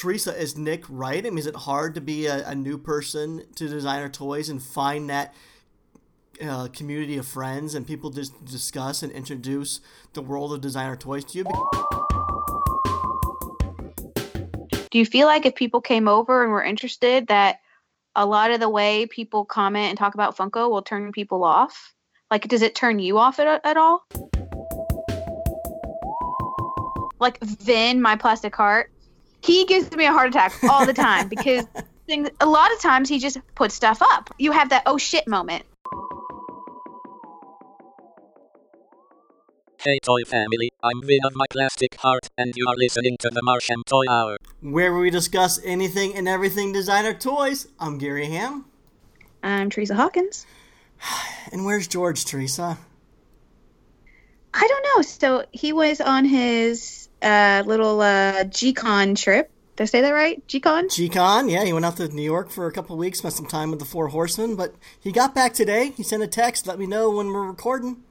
Teresa, is Nick right? I mean, is it hard to be a, a new person to designer toys and find that uh, community of friends and people just discuss and introduce the world of designer toys to you? Do you feel like if people came over and were interested, that a lot of the way people comment and talk about Funko will turn people off? Like, does it turn you off at, at all? Like Vin, my plastic heart, he gives me a heart attack all the time because things, a lot of times he just puts stuff up. You have that oh shit moment. Hey Toy Family, I'm Vin of My Plastic Heart, and you are listening to the Martian Toy Hour. Where we discuss anything and everything designer toys. I'm Gary Ham. I'm Teresa Hawkins. And where's George, Teresa? I don't know. So he was on his uh, little uh, G-Con trip. Did I say that right? G-Con? G-Con, yeah, he went out to New York for a couple of weeks, spent some time with the Four Horsemen, but he got back today. He sent a text, let me know when we're recording.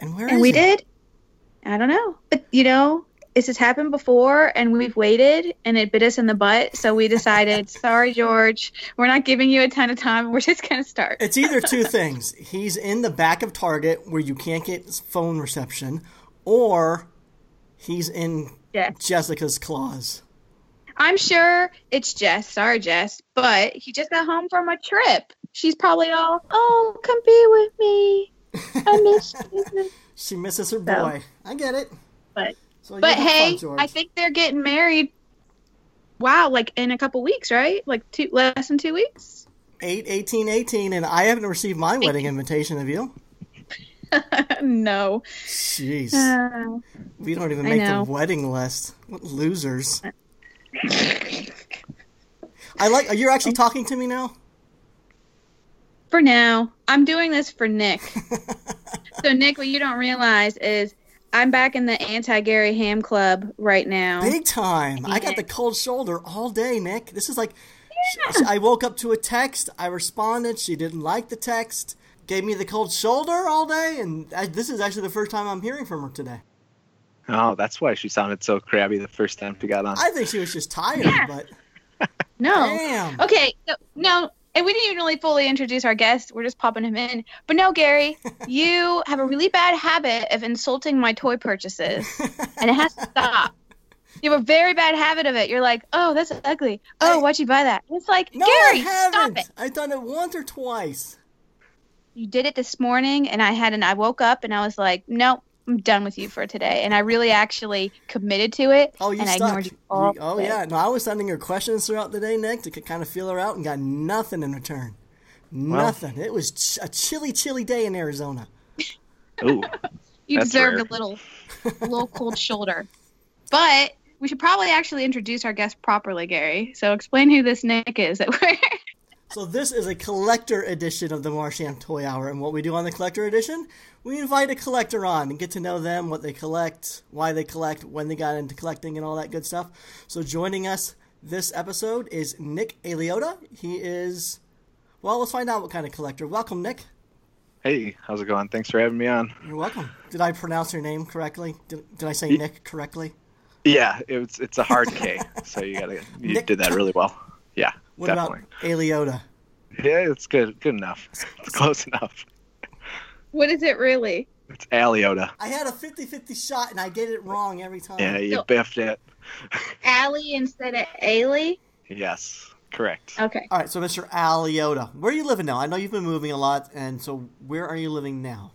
And where and we did. I don't know, but you know, this has happened before, and we've waited, and it bit us in the butt. So we decided, sorry, George, we're not giving you a ton of time. We're just gonna start. It's either two things. He's in the back of Target where you can't get phone reception, or he's in Yeah. Jessica's claws. I'm sure it's Jess. Sorry, Jess, but he just got home from a trip. She's probably all, oh, come be with me. I miss you. She misses her So- boy. I get it. But So but have fun, hey, I think they're getting married. Wow, like in a couple weeks, right? Like two less than two weeks. 8, 18, 18, and I haven't received my wedding invitation. Have you? no. Jeez. Uh, we don't even make the wedding list. What losers. I like. Are You're actually talking to me now. for now, I'm doing this for Nick. so Nick, what you don't realize is I'm back in the anti Gary Ham Club right now. Big time. I got the cold shoulder all day, Nick. This is like. sh- I woke up to a text. I responded. She didn't like the text. Gave me the cold shoulder all day, and I, this is actually the first time I'm hearing from her today. Oh, that's why she sounded so crabby the first time she got on. I think she was just tired, Yeah. but No. damn. Okay, so, no, and we didn't even really fully introduce our guest. We're just popping him in. But no, Gary, you have a really bad habit of insulting my toy purchases, and it has to stop. You have a very bad habit of it. You're like, oh, that's ugly. Oh, I- why'd you buy that? And it's like, No, Gary, I haven't. stop it. I've done it once or twice. You did it this morning, and I had an. I woke up and I was like, nope, I'm done with you for today. And I really actually committed to it. Oh, you and I stuck. ignored you all You- oh, day. yeah. No, I was sending her questions throughout the day, Nick, to kind of feel her out, and got nothing in return. Nothing. it was ch- a chilly, chilly day in Arizona. Ooh, You That's deserved rare. a little, a little cold shoulder. But we should probably actually introduce our guest properly, Gary. So explain who this Nick is that we're. So this is a collector edition of the Martian Toy Hour, and what we do on the collector edition, we invite a collector on and get to know them, what they collect, why they collect, when they got into collecting, and all that good stuff. So joining us this episode is Nick Aliota. He is, well, let's find out what kind of collector. Welcome, Nick. hey, how's it going? Thanks for having me on. You're welcome. Did I pronounce your name correctly? Did, did I say Ye- Nick correctly? Yeah, it's it's a hard K, so you gotta you Nick- did that really well. Yeah, What definitely. about Aliota? Yeah, it's good, good enough. It's close enough. What is it really? It's Aliota. I had a 50-50 shot, and I get it wrong every time. Yeah, you So- biffed it. Allie instead of Ailey? Yes, correct. Okay. All right, so Mr. Aliota, where are you living now? I know you've been moving a lot, and so where are you living now?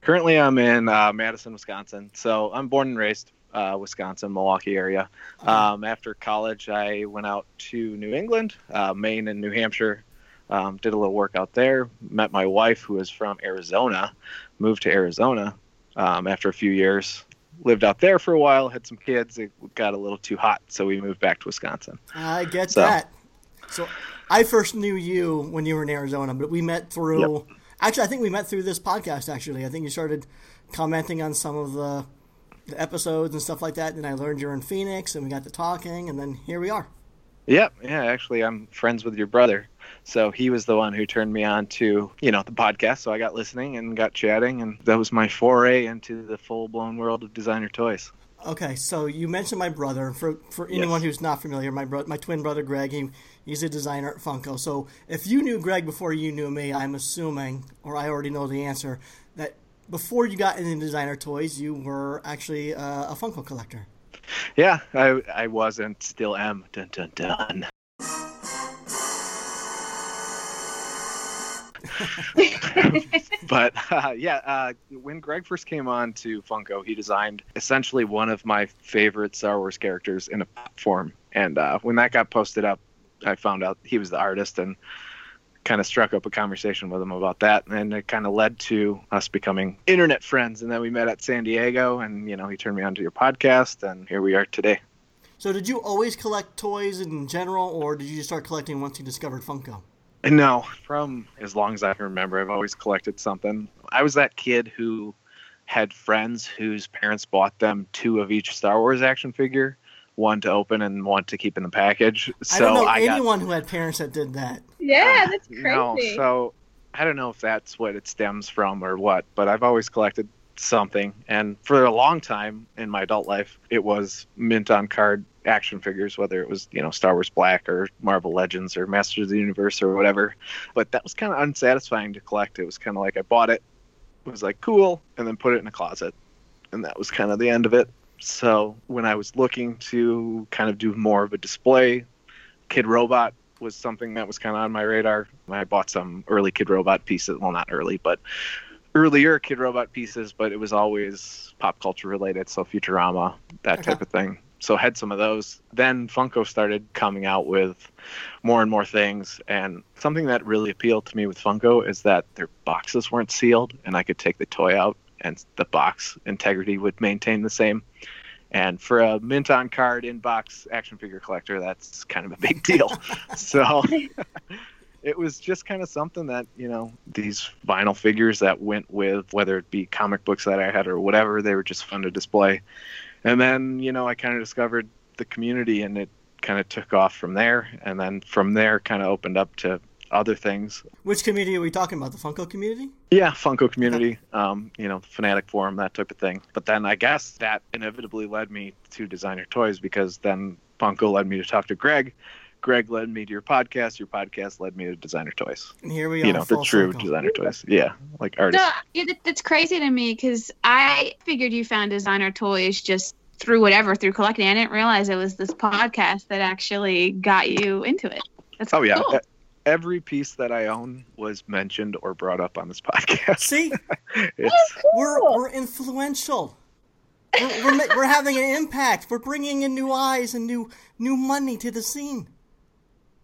Currently, I'm in uh, Madison, Wisconsin. So I'm born and raised uh, Wisconsin, Milwaukee area. Um, after college, I went out to New England, uh, Maine, and New Hampshire. Um, did a little work out there. Met my wife, who is from Arizona. Moved to Arizona um, after a few years. Lived out there for a while. Had some kids. It got a little too hot, so we moved back to Wisconsin. I get So- that. So I first knew you when you were in Arizona, but we met through. Actually, I think we met through this podcast. Actually, I think you started commenting on some of the, the episodes and stuff like that. And I learned you're in Phoenix, and we got to talking, and then here we are. Yep. Yeah, actually, I'm friends with your brother. So he was the one who turned me on to, you know, the podcast. So I got listening and got chatting, and that was my foray into the full blown world of designer toys. Okay, so you mentioned my brother. For for anyone Yes. who's not familiar, my bro- my twin brother Greg, he, he's a designer at Funko. So if you knew Greg before you knew me, I'm assuming, or I already know the answer, that before you got into designer toys, you were actually uh, a Funko collector. Yeah, I I wasn't, still am. Dun dun dun. but uh, yeah, uh, when Greg first came on to Funko, he designed essentially one of my favorite Star Wars characters in a form. And uh, when that got posted up, I found out he was the artist and kind of struck up a conversation with him about that. And it kind of led to us becoming internet friends. And then we met at San Diego, and you know, he turned me on to your podcast, and here we are today. So did you always collect toys in general, or did you just start collecting once you discovered Funko? No, from as long as I can remember, I've always collected something. I was that kid who had friends whose parents bought them two of each Star Wars action figure, one to open and one to keep in the package. So I don't know got- anyone who had parents that did that. Yeah, uh, that's crazy. No, so I don't know if that's what it stems from or what, but I've always collected something. And for a long time in my adult life, it was mint on card action figures, whether it was, you know, Star Wars Black or Marvel Legends or Masters of the Universe or whatever. But that was kind of unsatisfying to collect. It was kind of like I bought it, it, was like cool, and then put it in a closet. And that was kind of the end of it. So when I was looking to kind of do more of a display, Kid Robot was something that was kind of on my radar. I bought some early Kid Robot pieces. Well, not early, but earlier Kid Robot pieces, but it was always pop culture related. So Futurama, that Okay. type of thing. So I had some of those. Then Funko started coming out with more and more things. And something that really appealed to me with Funko is that their boxes weren't sealed and I could take the toy out and the box integrity would maintain the same. And for a mint on card in box action figure collector, that's kind of a big deal. so it was just kind of something that, you know, these vinyl figures that went with whether it be comic books that I had or whatever, they were just fun to display. And then, you know, I kind of discovered the community and it kind of took off from there. And then from there, kind of opened up to other things. Which community are we talking about? The Funko community? Yeah, Funko community, um, you know, Fanatic Forum, that type of thing. But then I guess that inevitably led me to designer toys because then Funko led me to talk to Greg. Greg led me to your podcast. Your podcast led me to designer toys. And here we are. You know, the true circle. designer toys. Yeah, like artists. No, yeah, that, that's crazy to me because I figured you found designer toys just through whatever, through collecting. I didn't realize it was this podcast that actually got you into it. That's Oh yeah, cool. Every piece that I own was mentioned or brought up on this podcast. See, It's, we're we're influential. We're, we're, we're having an impact. We're bringing in new eyes and new new money to the scene.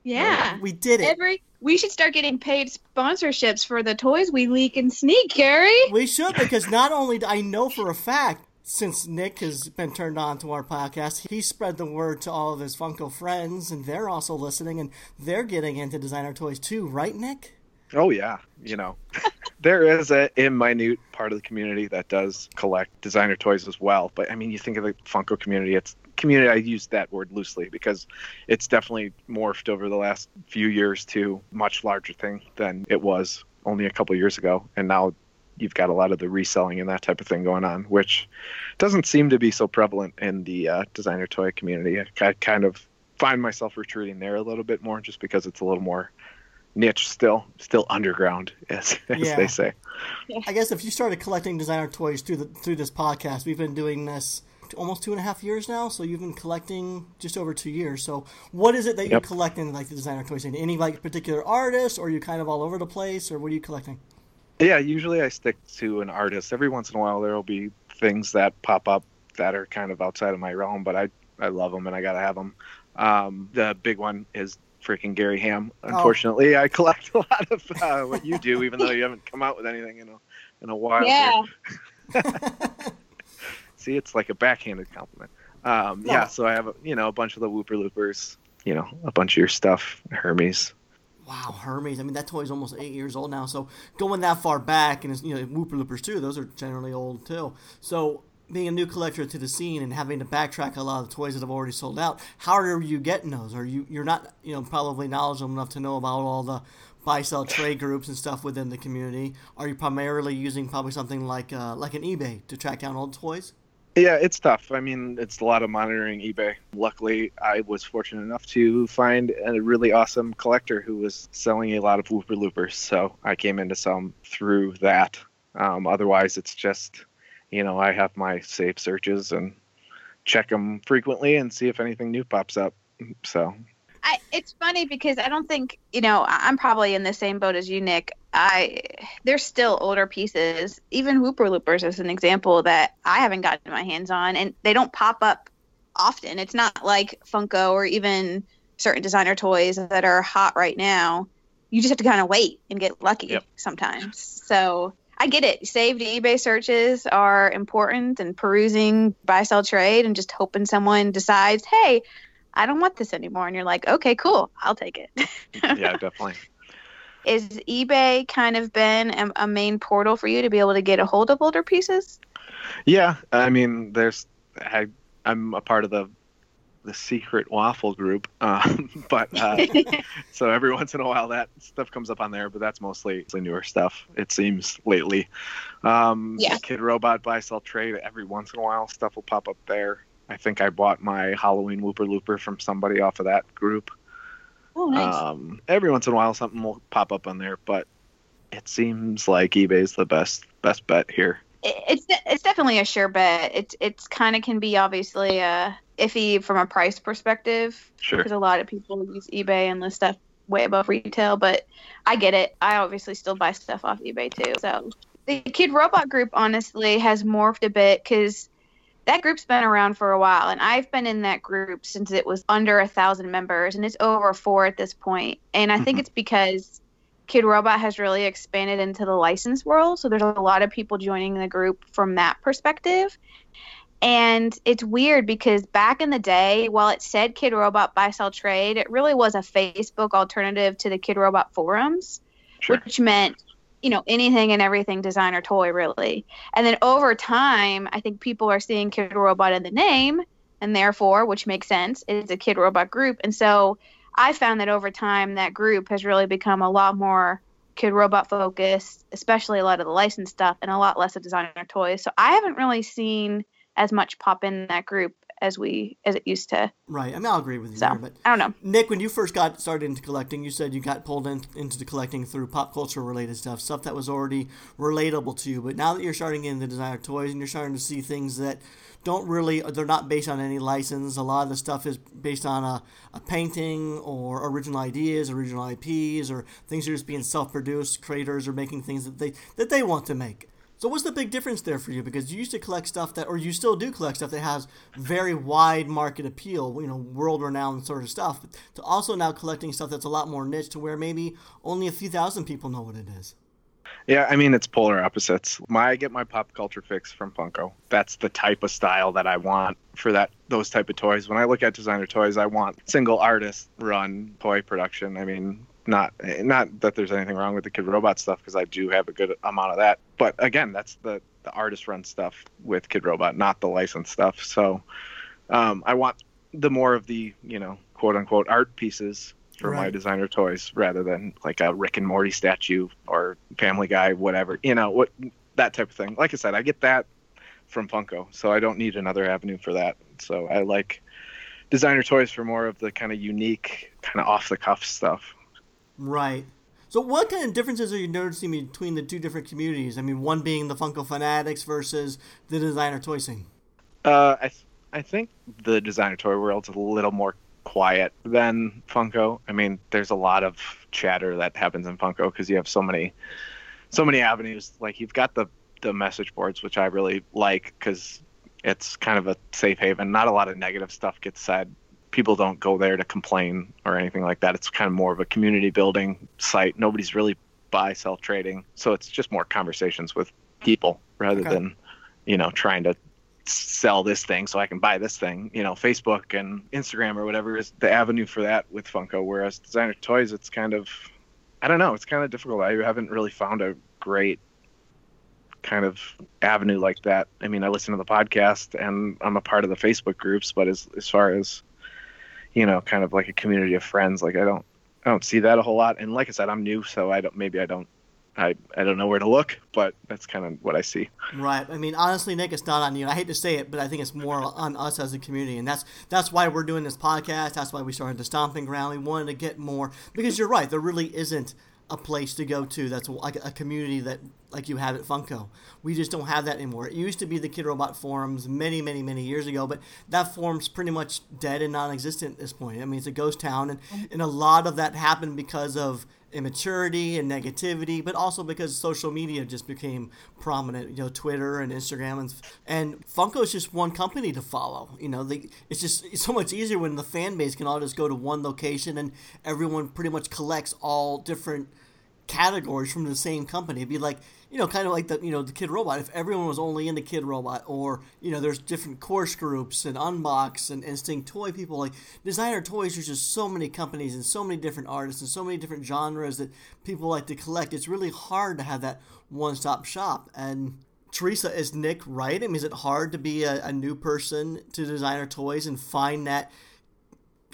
yeah. We did it. Every we should start getting paid sponsorships for the toys we leak and sneak, Gary. We should because not only do I know for a fact since Nick has been turned on to our podcast, he spread the word to all of his Funko friends, and they're also listening and they're getting into designer toys too, right, Nick? oh yeah, you know, there is a, a minute part of the community that does collect designer toys as well. But I mean, you think of the Funko community, it's community. I use that word loosely because it's definitely morphed over the last few years to much larger thing than it was only a couple years ago, and now you've got a lot of the reselling and that type of thing going on, which doesn't seem to be so prevalent in the uh, designer toy community. I, I kind of find myself retreating there a little bit more just because it's a little more niche still, still underground, as, as Yeah. they say. I guess if you started collecting designer toys through the through this podcast, we've been doing this almost two and a half years now. So you've been collecting just over two years. So what is it that you're collecting like the designer toys? Any like particular artist, or are you kind of all over the place, or what are you collecting? Yeah, usually I stick to an artist. Every once in a while, there will be things that pop up that are kind of outside of my realm, but I I love them and I gotta have them. Um, the big one is freaking Gary Ham. Unfortunately, I collect a lot of uh, what you do, even though you haven't come out with anything in a in a while. Yeah. See, it's like a backhanded compliment. Um, No. Yeah, so I have a, you know a bunch of the Whooper Loopers, you know, a bunch of your stuff, Hermes. Wow, Hermes. I mean, that toy's almost eight years old now. So going that far back, and it's, you know, Whooper Loopers too. Those are generally old too. So being a new collector to the scene and having to backtrack a lot of the toys that have already sold out, how are you getting those? Are you you're not you know probably knowledgeable enough to know about all the buy sell trade groups and stuff within the community? Are you primarily using probably something like uh, like an eBay to track down old toys? Yeah, it's tough. I mean, it's a lot of monitoring eBay. Luckily, I was fortunate enough to find a really awesome collector who was selling a lot of Whooper Loopers. So I came into some through that. Um, otherwise, it's just, you know, I have my safe searches and check them frequently and see if anything new pops up. So I, it's funny because I don't think you know I'm probably in the same boat as you, Nick. I there's still older pieces, even Whooper Loopers as an example that I haven't gotten my hands on, and they don't pop up often. It's not like Funko or even certain designer toys that are hot right now. You just have to kind of wait and get lucky Yep. sometimes. So I get it. Saved eBay searches are important, and perusing buy sell trade, and just hoping someone decides, hey. I don't want this anymore. And you're like, okay, cool, I'll take it. yeah, definitely. Is eBay kind of been a, a main portal for you to be able to get a hold of older pieces? Yeah, I mean, there's I I'm a part of the the secret waffle group, um, but uh, so every once in a while that stuff comes up on there, but that's mostly, newer stuff. It seems lately. Um, Yeah. Kid Robot buy sell trade every once in a while stuff will pop up there. I think I bought my Halloween Whooper Looper from somebody off of that group. Oh, nice. Um, every once in a while something will pop up on there, but it seems like eBay's the best best bet here. It's it's definitely a sure bet. It's it's kind of can be obviously uh, iffy from a price perspective Sure. because a lot of people use eBay and list stuff way above retail. But I get it. I obviously still buy stuff off eBay too. So the Kid Robot group honestly has morphed a bit because that group's been around for a while, and I've been in that group since it was under a thousand members, and it's over four at this point. And I think Mhm. it's because Kid Robot has really expanded into the license world, so there's a lot of people joining the group from that perspective. And it's weird because back in the day, while it said Kid Robot buy sell trade, it really was a Facebook alternative to the Kid Robot forums, Sure. which meant you know anything and everything designer toy really. And then over time, I think people are seeing Kid Robot in the name, and therefore, which makes sense, it's a Kid Robot group. And so I found that over time, that group has really become a lot more Kid Robot focused, especially a lot of the licensed stuff, and a lot less of designer toys. So I haven't really seen as much pop in that group as we as it used to. Right. I mean, I'll agree with you So there, but I don't know. Nick, when you first got started into collecting, you said you got pulled in, into the collecting through pop culture related stuff, stuff that was already relatable to you. But now that you're starting in the designer toys and you're starting to see things that don't really, they're not based on any license. A lot of the stuff is based on a, a painting or original ideas, original IPs, or things that are just being self-produced. Creators are making things that they that they want to make. So what's the big difference there for you? Because you used to collect stuff that, or you still do collect stuff that has very wide market appeal, you know, world-renowned sort of stuff. But to also now collecting stuff that's a lot more niche, to where maybe only a few thousand people know what it is. Yeah, I mean it's polar opposites. My I get my pop culture fix from Funko. That's the type of style that I want for that those type of toys. When I look at designer toys, I want single artist run toy production. I mean, not not that there's anything wrong with the Kid Robot stuff because I do have a good amount of that. But again, that's the the artist run stuff with Kid Robot, not the licensed stuff. So um, I want the more of the you know quote unquote art pieces for my designer toys rather than like a Rick and Morty statue or Family Guy, whatever. You know what that type of thing. Like I said, I get that from Funko, so I don't need another avenue for that. So I like designer toys for more of the kind of unique, kind of off the cuff stuff. Right. So what kind of differences are you noticing between the two different communities? I mean, one being the Funko fanatics versus the designer toy scene. Uh, I th- I think the designer toy world's a little more quiet than Funko. I mean, there's a lot of chatter that happens in Funko because you have so many, so many avenues. Like you've got the the message boards, which I really like because it's kind of a safe haven. Not a lot of negative stuff gets said. People don't go there to complain or anything like that. It's kind of more of a community building site. Nobody's really buy sell trading, so it's just more conversations with people rather Okay. than you know trying to sell this thing so I can buy this thing. You know, Facebook and Instagram or whatever is the avenue for that with Funko. Whereas designer toys, it's kind of, I don't know, it's kind of difficult. I haven't really found a great kind of avenue like that. I mean, I listen to the podcast and I'm a part of the Facebook groups, but as as far as you know, kind of like a community of friends, like I don't I don't see that a whole lot. And like I said, I'm new, so I don't maybe I don't I, I don't know where to look, but that's kind of what I see. Right. I mean, honestly, Nick, it's not on you. I hate to say it, but I think it's more on us as a community, and that's that's why we're doing this podcast. That's why we started the Stomping Ground. We wanted to get more because you're right. There really isn't a place to go to that's like a community that like you have at Funko. We just don't have that anymore. It used to be the Kid Robot forums many, many, many years ago, but that forum's pretty much dead and non-existent at this point. I mean, it's a ghost town, and, mm-hmm. and a lot of that happened because of immaturity and negativity, but also because social media just became prominent. You know, Twitter and Instagram and and Funko is just one company to follow. You know, it's just it's so much easier when the fan base can all just go to one location and everyone pretty much collects all different categories from the same company. It'd be like you know, kind of like the you know the Kid Robot. If everyone was only into Kid Robot, or you know, there's different course groups and Unbox and Instinct Toy people. Like designer toys, there's just so many companies and so many different artists and so many different genres that people like to collect. It's really hard to have that one-stop shop. And Teresa, is Nick right? I mean, is it hard to be a, a new person to designer toys and find that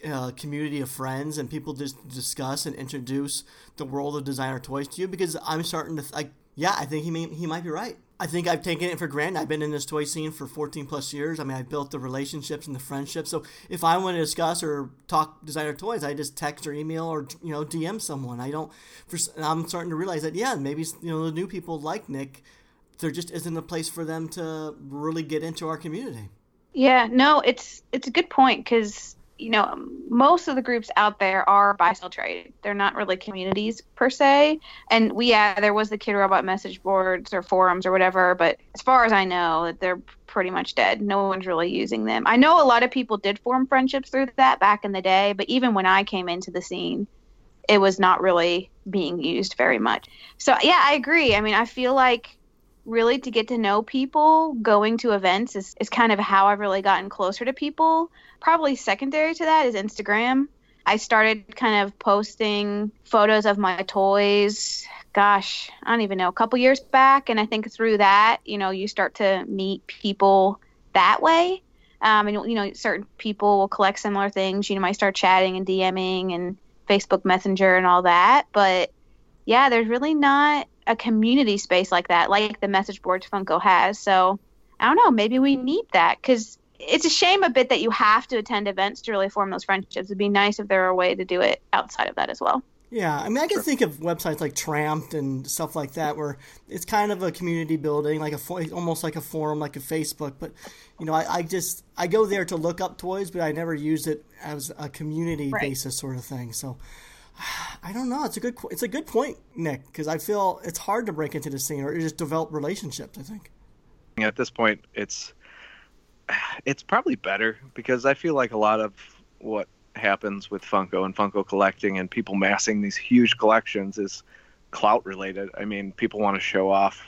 uh, community of friends and people just discuss and introduce the world of designer toys to you because I'm starting to like yeah I think he may he might be right. I think I've taken it for granted. I've been in this toy scene for 14 plus years. I mean, I've built the relationships and the friendships. So if I want to discuss or talk designer toys, I just text or email or you know DM someone. I don't. For, I'm starting to realize that yeah, maybe you know the new people like Nick, there just isn't a place for them to really get into our community. Yeah, no, it's it's a good point because you know, most of the groups out there are buy sell trade. They're not really communities per se. And we, yeah, there was the Kid Robot message boards or forums or whatever, but as far as I know, they're pretty much dead. No one's really using them. I know a lot of people did form friendships through that back in the day, but even when I came into the scene, it was not really being used very much. So yeah, I agree. I mean, I feel like really to get to know people, going to events is, is kind of how I've really gotten closer to people. Probably secondary to that is Instagram. I started kind of posting photos of my toys. Gosh, I don't even know, a couple years back. And I think through that, you know, you start to meet people that way. Um, and, you know, certain people will collect similar things. You know, might start chatting and DMing and Facebook Messenger and all that. But yeah, there's really not a community space like that, like the message boards Funko has. So I don't know, maybe we need that because it's a shame a bit that you have to attend events to really form those friendships. It'd be nice if there were a way to do it outside of that as well. Yeah, I mean, I can think of websites like Trampt and stuff like that, where it's kind of a community building, like a almost like a forum, like a Facebook. But you know, I, I just I go there to look up toys, but I never use it as a community right. basis sort of thing. So I don't know. It's a good it's a good point, Nick, because I feel it's hard to break into the scene or just develop relationships. I think. At this point, it's it's probably better because I feel like a lot of what happens with Funko and Funko collecting and people massing these huge collections is clout related. I mean, people want to show off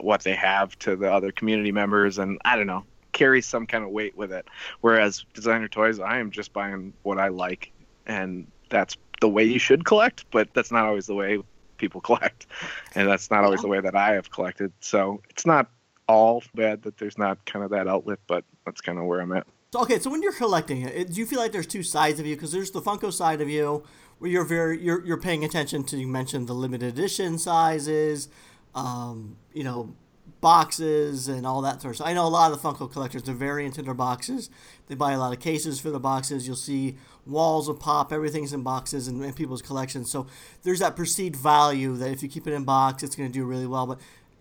what they have to the other community members, and I don't know, carry some kind of weight with it. Whereas designer toys, I am just buying what I like, and that's the way you should collect, but that's not always the way people collect, and that's not always the way that I have collected. So it's not all bad that there's not kind of that outlet, but that's kind of where I'm at. Okay, so when you're collecting it, do you feel like there's two sides of you? Because there's the Funko side of you, where you're very you're you're paying attention to. You mentioned the limited edition sizes, um, you know, boxes and all that sort of stuff. I know a lot of the Funko collectors are very into their boxes. They buy a lot of cases for the boxes. You'll see walls of pop, everything's in boxes in, in people's collections. So there's that perceived value that if you keep it in box, it's going to do really well. But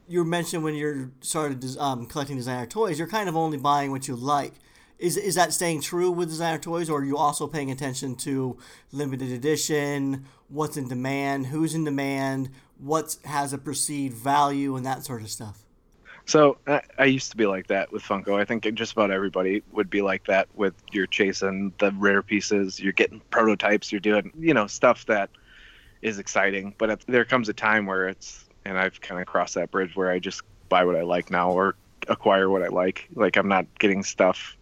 you mentioned when you're started um, collecting designer toys, you're kind of only buying what you like. Is, is that staying true with designer toys, or are you also paying attention to limited edition, what's in demand, who's in demand, what has a perceived value, and that sort of stuff? So I, I, used to be like that with Funko. I think just about everybody would be like that with you're chasing the rare pieces, you're getting prototypes, you're doing you know stuff that is exciting. But there comes a time where it's, and I've kind of crossed that bridge where I just buy what I like now or acquire what I like. Like I'm not getting stuff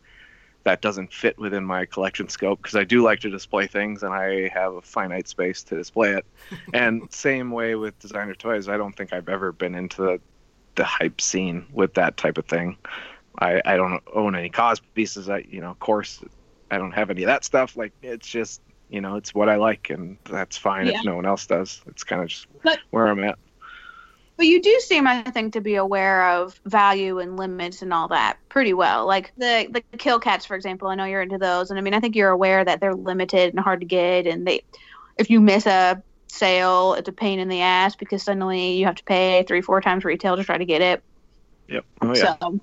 that doesn't fit within my collection scope because I do like to display things and I have a finite space to display it. and same way with designer toys, I don't think I've ever been into the the hype scene with that type of thing. I, I don't own any KAWS pieces. I you know, of course, I don't have any of that stuff. Like it's just you know, it's what I like, and that's fine yeah. if no one else does. It's kind of just but, where I'm at. But you do seem, I think, to be aware of value and limits and all that pretty well. Like the the kill cats, for example. I know you're into those, and I mean, I think you're aware that they're limited and hard to get, and they, if you miss a sale, it's a pain in the ass because suddenly you have to pay three, four times retail to try to get it. Yep. Oh yeah. So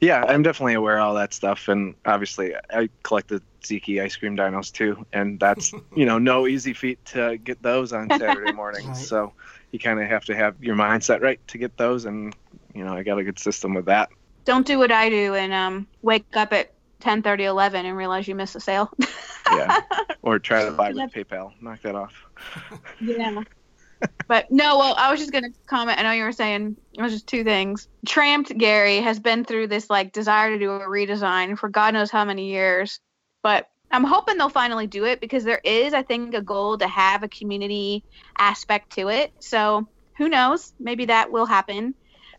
Yeah, I'm definitely aware of all that stuff, and obviously I collect the Ziki ice cream dinos too, and that's you know no easy feat to get those on Saturday mornings. Right. So you kind of have to have your mindset right to get those, and you know I got a good system with that. don't do what I do and um, wake up at 10, 30, 11 and realize you missed a sale. Yeah, or try to buy with PayPal. Knock that off. Yeah. but no, well, I was just gonna comment. I know you were saying it was just two things. Trampt Gary has been through this like desire to do a redesign for God knows how many years, but I'm hoping they'll finally do it because there is, I think, a goal to have a community aspect to it. So who knows? Maybe that will happen.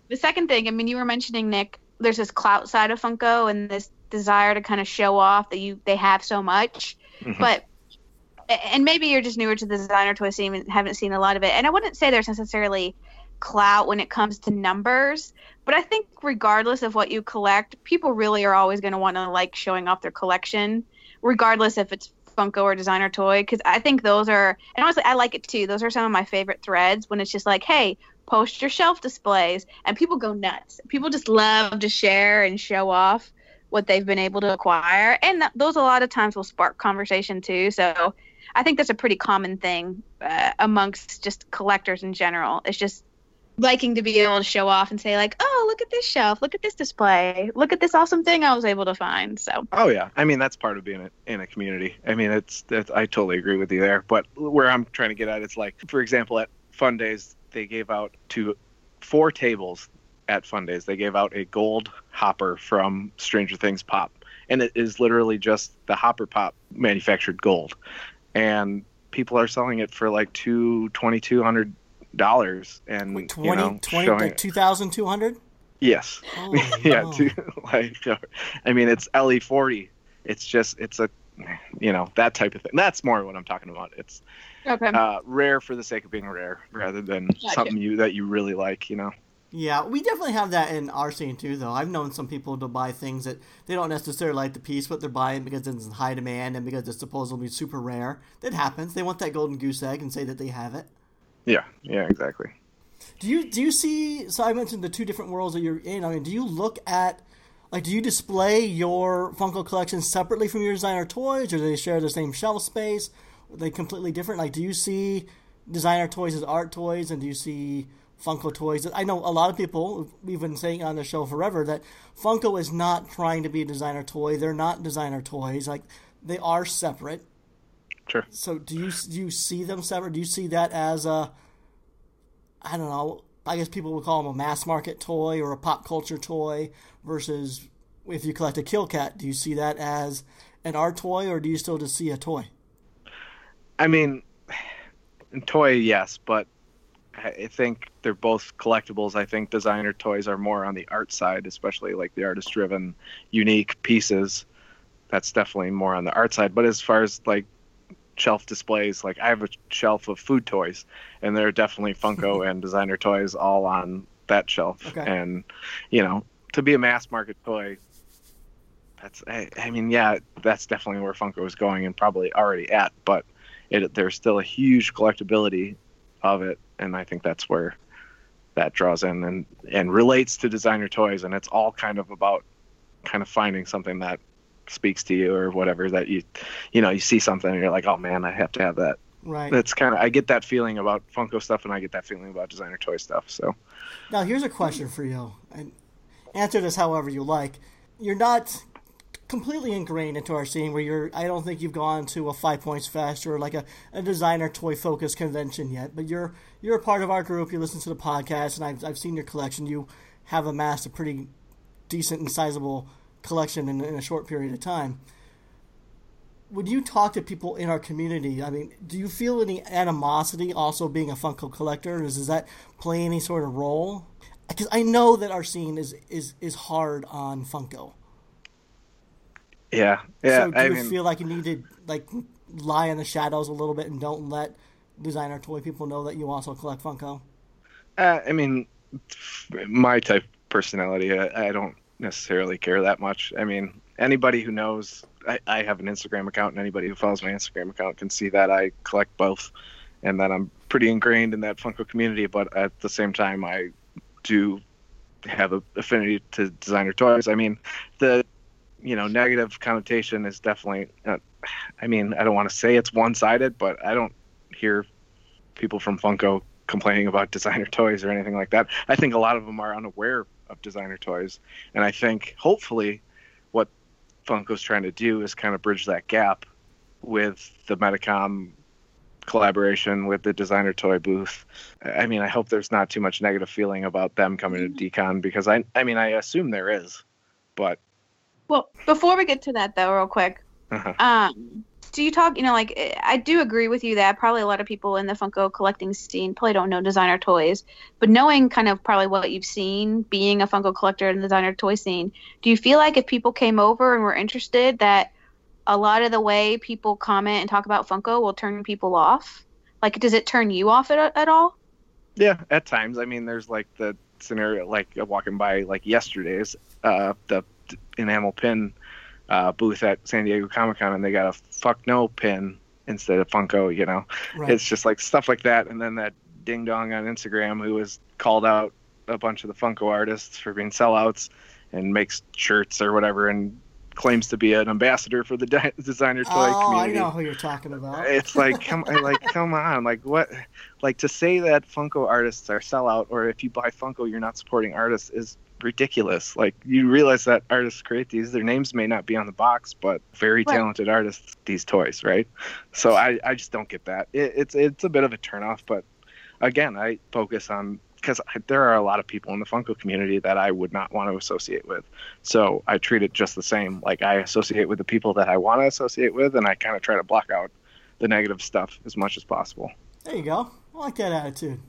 The second thing, I mean, you were mentioning Nick. There's this clout side of Funko and this desire to kind of show off that you they have so much, Mhm. but and maybe you're just newer to the designer toy scene and haven't seen a lot of it. And I wouldn't say there's necessarily clout when it comes to numbers, but I think regardless of what you collect, people really are always going to want to like showing off their collection, regardless if it's Funko or designer toy. Because I think those are, and honestly, I like it too. Those are some of my favorite threads when it's just like, hey, post your shelf displays, and people go nuts. People just love to share and show off what they've been able to acquire, and that, those a lot of times will spark conversation too. So I think that's a pretty common thing uh, amongst just collectors in general. It's just liking to be able to show off and say like, "Oh, look at this shelf, look at this display, look at this awesome thing I was able to find." So Oh yeah, I mean that's part of being a, in a community. I mean it's, it's I totally agree with you there. But where I'm trying to get at, it's like for example at Fun Days they gave out to four tables at Fun Days they gave out a gold hopper from Stranger Things pop, and it is literally just the hopper pop manufactured gold, and people are selling it for like two twenty two hundred dollars, and Wait, 20, you know 20 showing like 2,200? yes. Oh, yeah, no. to, like I mean, it's LE forty. It's just it's a you know that type of thing. That's more what I'm talking about. It's okay, uh, rare for the sake of being rare, rather than something you that you really like. You know. Yeah, we definitely have that in our scene too, though. I've known some people to buy things that they don't necessarily like the piece, but they're buying because it's in high demand and because it's supposedly super rare. That happens. They want that golden goose egg and say that they have it. Yeah. Yeah. Exactly. Do you do you see? So I mentioned the two different worlds that you're in. I mean, do you look at like do you display your Funko collection separately from your designer toys, or do they share the same shelf space? Are they completely different? Like, do you see designer toys as art toys, and do you see Funko toys? I know a lot of people. We've been saying on the show forever that Funko is not trying to be a designer toy. They're not designer toys. Like they are separate. Sure. So do you do you see them separate? Do you see that as a I don't know. I guess people would call them a mass market toy or a pop culture toy versus if you collect a Kill Cat, do you see that as an art toy or do you still just see a toy? I mean, toy, yes, but I think they're both collectibles. I think designer toys are more on the art side, especially like the artist driven, unique pieces. That's definitely more on the art side. But as far as like shelf displays, like I have a shelf of food toys, and there are definitely Funko and designer toys all on that shelf. Okay. And, you know, to be a mass market toy, that's, I, I mean, yeah, that's definitely where Funko is going and probably already at, but it, there's still a huge collectability of it, and I think that's where that draws in and and relates to designer toys, and it's all kind of about kind of finding something that speaks to you or whatever that you you know you see something and you're like oh man I have to have that. Right. That's kind of I get that feeling about Funko stuff, and I get that feeling about designer toy stuff. So Now, here's a question for you, and answer this however you like. You're not completely ingrained into our scene where you're, I don't think you've gone to a Five Points Fest or like a, a designer toy focused convention yet, but you're you're a part of our group. You listen to the podcast, and I've, I've seen your collection. You have amassed a pretty decent and sizable collection in, in a short period of time. When you talk to people in our community, I mean, do you feel any animosity also being a Funko collector? Does, does that play any sort of role? Because I know that our scene is, is, is hard on Funko. yeah, yeah. so do I you mean, feel like you need to like lie in the shadows a little bit and don't let designer toy people know that you also collect Funko? Uh, I mean, my type of personality, I, I don't necessarily care that much. I mean, anybody who knows, I, I have an Instagram account, and anybody who follows my Instagram account can see that I collect both, and that I'm pretty ingrained in that Funko community. But at the same time, I do have a affinity to designer toys. I mean, the you know negative connotation is definitely. Uh, I mean, I don't want to say it's one-sided, but I don't hear people from Funko complaining about designer toys or anything like that. I think a lot of them are unaware of designer toys, and I think hopefully what Funko's trying to do is kind of bridge that gap with the Medicom collaboration with the designer toy booth. I mean, I hope there's not too much negative feeling about them coming to Decon because I I mean, I assume there is. But Well, before we get to that though, real quick, uh um, do you talk? You know, like eh, I do agree with you that probably a lot of people in the Funko collecting scene probably don't know designer toys, but knowing kind of probably what you've seen, being a Funko collector in the designer toy scene, do you feel like if people came over and were interested, that a lot of the way people comment and talk about Funko will turn people off? Like, does it turn you off at, at all? yeah, at times. I mean, there's like the scenario like walking by like yesterday's uh the enamel pin uh booth at San Diego Comic Con and they got a fuck no pin instead of Funko, you know. Right. It's just like stuff like that. And then that ding dong on Instagram who has called out a bunch of the Funko artists for being sellouts and makes shirts or whatever and claims to be an ambassador for the de- designer toy oh, community. I know who you're talking about. It's like come like come on, like what like to say that Funko artists are sellout or if you buy Funko you're not supporting artists is ridiculous. Like you realize that artists create these, their names may not be on the box, but very Right. talented artists these toys, right? So I, I just don't get that. It, it's it's a bit of a turnoff, but again, I focus on because there are a lot of people in the Funko community that I would not want to associate with. So I treat it just the same. Like I associate with the people that I want to associate with, and I kind of try to block out the negative stuff as much as possible. There you go. I like that attitude.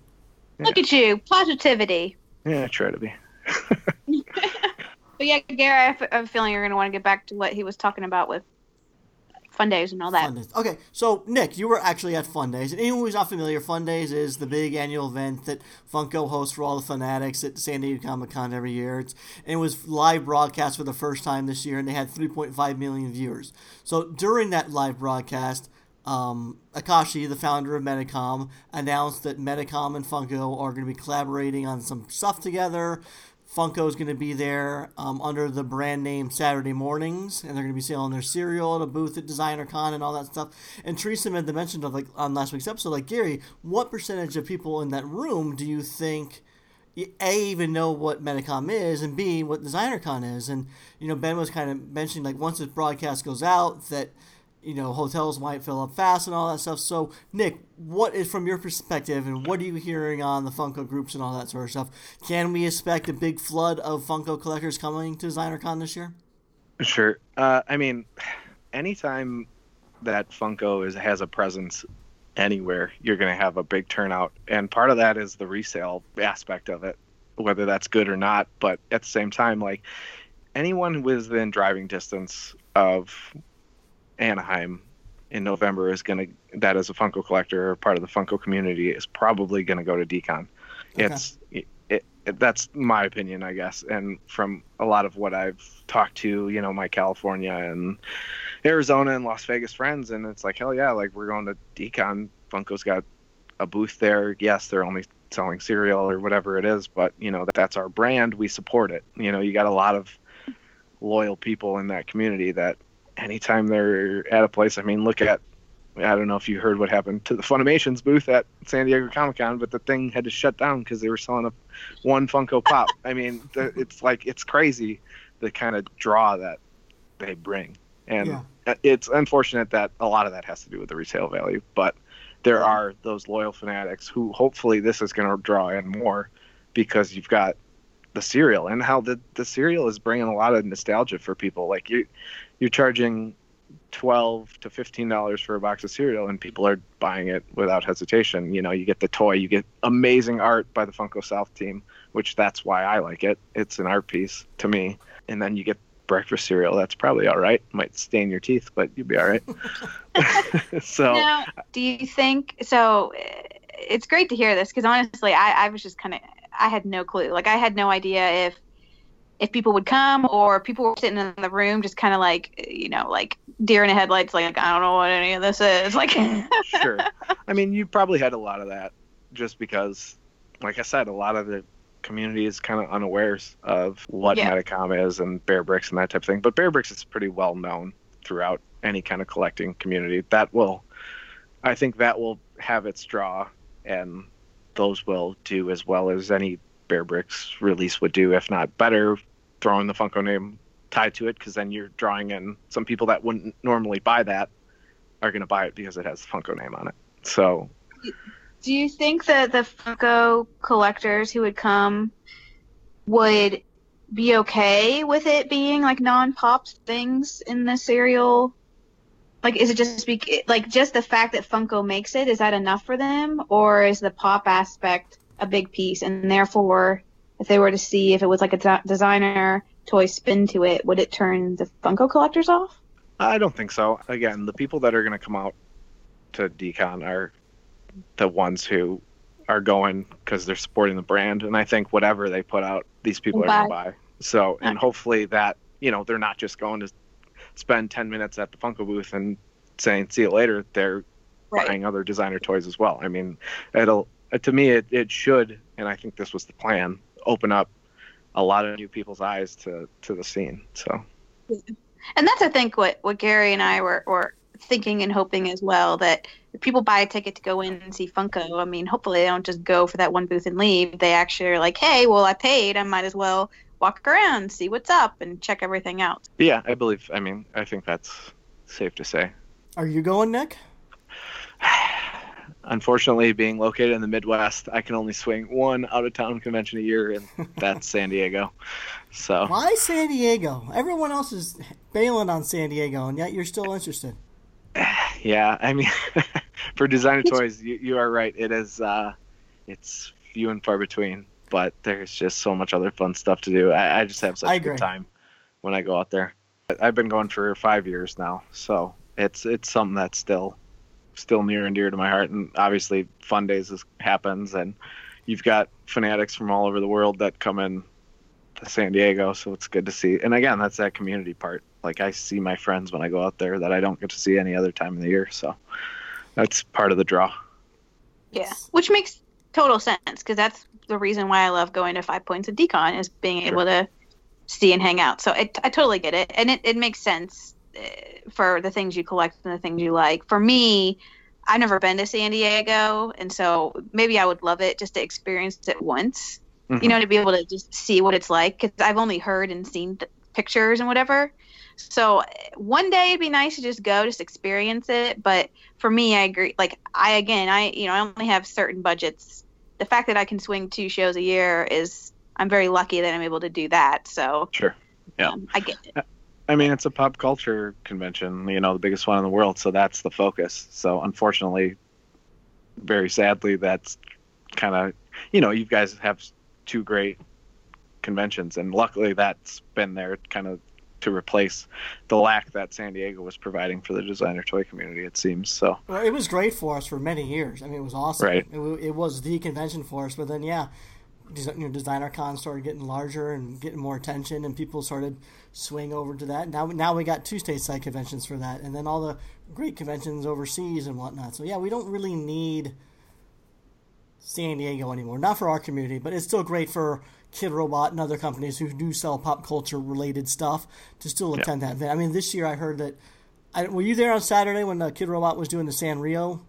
Look at you, positivity. Yeah, I try to be. But yeah, Gary, I have a feeling you're going to want to get back to what he was talking about with fun days and all that. Fun Days. Okay, so Nick, you were actually at Fun Days, and anyone who's not familiar, Fun Days is the big annual event that Funko hosts for all the fanatics at San Diego Comic Con every year. It's, it was live broadcast for the first time this year, and they had 3.5 million viewers. So during that live broadcast, um, Akashi, the founder of Medicom, announced that Medicom and Funko are going to be collaborating on some stuff together. Funko is going to be there um, under the brand name Saturday Mornings, and they're going to be selling their cereal at a booth at Designer Con and all that stuff. And Teresa made the mention of like on last week's episode, like Gary, what percentage of people in that room do you think? A even know what Medicom is, and B what DesignerCon is, and you know Ben was kind of mentioning like once this broadcast goes out that you know hotels might fill up fast and all that stuff. So Nick, what is from your perspective, and what are you hearing on the Funko groups and all that sort of stuff? Can we expect a big flood of Funko collectors coming to DesignerCon this year? Sure. Uh, I mean, anytime that Funko is has a presence anywhere, you're going to have a big turnout, and part of that is the resale aspect of it, whether that's good or not. But at the same time, like anyone within driving distance of Anaheim in November is going to that is a Funko collector or part of the Funko community is probably going to go to Decon. Okay. It's it, it, that's my opinion, I guess, and from a lot of what I've talked to, you know, my California and Arizona and Las Vegas friends, and it's like hell yeah, like we're going to Decon. Funko's got a booth there. Yes, they're only selling cereal or whatever it is, but you know that's our brand. We support it. You know, you got a lot of loyal people in that community that anytime they're at a place, I mean, look at I don't know if you heard what happened to the Funimation's booth at San Diego Comic Con, but the thing had to shut down because they were selling a one Funko Pop. I mean, the, it's like it's crazy the kind of draw that they bring, and Yeah. Uh, it's unfortunate that a lot of that has to do with the retail value. But there are those loyal fanatics who hopefully this is going to draw in more because you've got the cereal and how the the cereal is bringing a lot of nostalgia for people. Like you, you're charging twelve to fifteen dollars for a box of cereal, and people are buying it without hesitation. You know, you get the toy, you get amazing art by the Funko South team, which that's why I like it. It's an art piece to me, and then you get breakfast cereal. That's probably all right. Might stain your teeth, but you'll be all right. so Now, do you think so? it's great to hear this because honestly, I, I was just kind of I had no clue. Like I had no idea if if people would come or people were sitting in the room just kind of like you know like deer in the headlights like i don't know what any of this is like sure. I mean, you probably had a lot of that just because, like I said, a lot of the community is kind of unawares of what Yeah. Medicom is and Bear Bricks and that type of thing. But Bear Bricks is pretty well known throughout any kind of collecting community. That will, I think, that will have its draw, and those will do as well as any Bear Bricks release would do, if not better, throwing the Funko name tied to it, because then you're drawing in some people that wouldn't normally buy that are going to buy it because it has the Funko name on it. So do you think that the funko collectors who would come would be okay with it being like non-pops things in the cereal like is it just like just the fact that funko makes it is that enough for them or is the pop aspect a big piece and therefore if they were to see if it was like a de- designer toy spin to it would it turn the funko collectors off I don't think so. Again, the people that are going to come out to Decon are the ones who are going because they're supporting the brand, and I think whatever they put out, these people are going to buy. So, and hopefully that you know they're not just going to spend ten minutes at the Funko booth and saying "see you later." They're buying other designer toys as well. I mean, it'll uh, to me it, it should, and I think this was the plan, open up a lot of new people's eyes to to the scene. So And that's I think what what Gary and I were were thinking and hoping as well that if people buy a ticket to go in and see Funko, I mean, hopefully they don't just go for that one booth and leave. They actually are like, hey, well, I paid, I might as well walk around, see what's up, and check everything out. yeah, I believe. I mean, I think that's safe to say. Are you going, Nick? Unfortunately, being located in the Midwest, I can only swing one out of town convention a year, and that's San Diego. So Why San Diego? Everyone else is bailing on San Diego, and yet you're still interested. yeah, I mean, for designer toys, you, you are right. It is, uh, it's few and far between, but there's just so much other fun stuff to do. I, I just have such I a agree. good time when I go out there. I've been going for five years now, so it's it's something that's still still near and dear to my heart. And obviously, Fundays is, happens, and you've got fanatics from all over the world that come in to San Diego, so it's good to see. And again, that's that community part. Like I see my friends when I go out there that I don't get to see any other time of the year, so that's part of the draw. Yeah, which makes total sense because that's the reason why I love going to Five Points of Decon is being Sure. able to see and hang out. So it, I totally get it, and it, it makes sense for the things you collect and the things you like. For me, I've never been to San Diego, and so maybe I would love it just to experience it once. Mhm. You know, to be able to just see what it's like because I've only heard and seen th- pictures and whatever. So uh, one day it'd be nice to just go, just experience it. But for me, I agree. Like I again, I you know, I only have certain budgets. The fact that I can swing two shows a year is I'm very lucky that I'm able to do that. So Sure. Yeah. um, I get it. I mean, it's a pop culture convention, you know, the biggest one in the world, so that's the focus. So, unfortunately, very sadly, that's kind of, you know, you guys have two great conventions, and luckily that's been there kind of to replace the lack that San Diego was providing for the designer toy community, it seems. So, Well, it was great for us for many years. I mean, it was awesome. Right. It, it was the convention for us. But then, yeah, you know, designer con started getting larger and getting more attention, and people started swing over to that. Now, now we got two stateside conventions for that, and then all the great conventions overseas and whatnot. So yeah, we don't really need San Diego anymore. Not for our community, but it's still great for Kidrobot and other companies who do sell pop culture related stuff to still attend that event. I mean, this year I heard that. I, were you there on Saturday when uh, Kidrobot was doing the Sanrio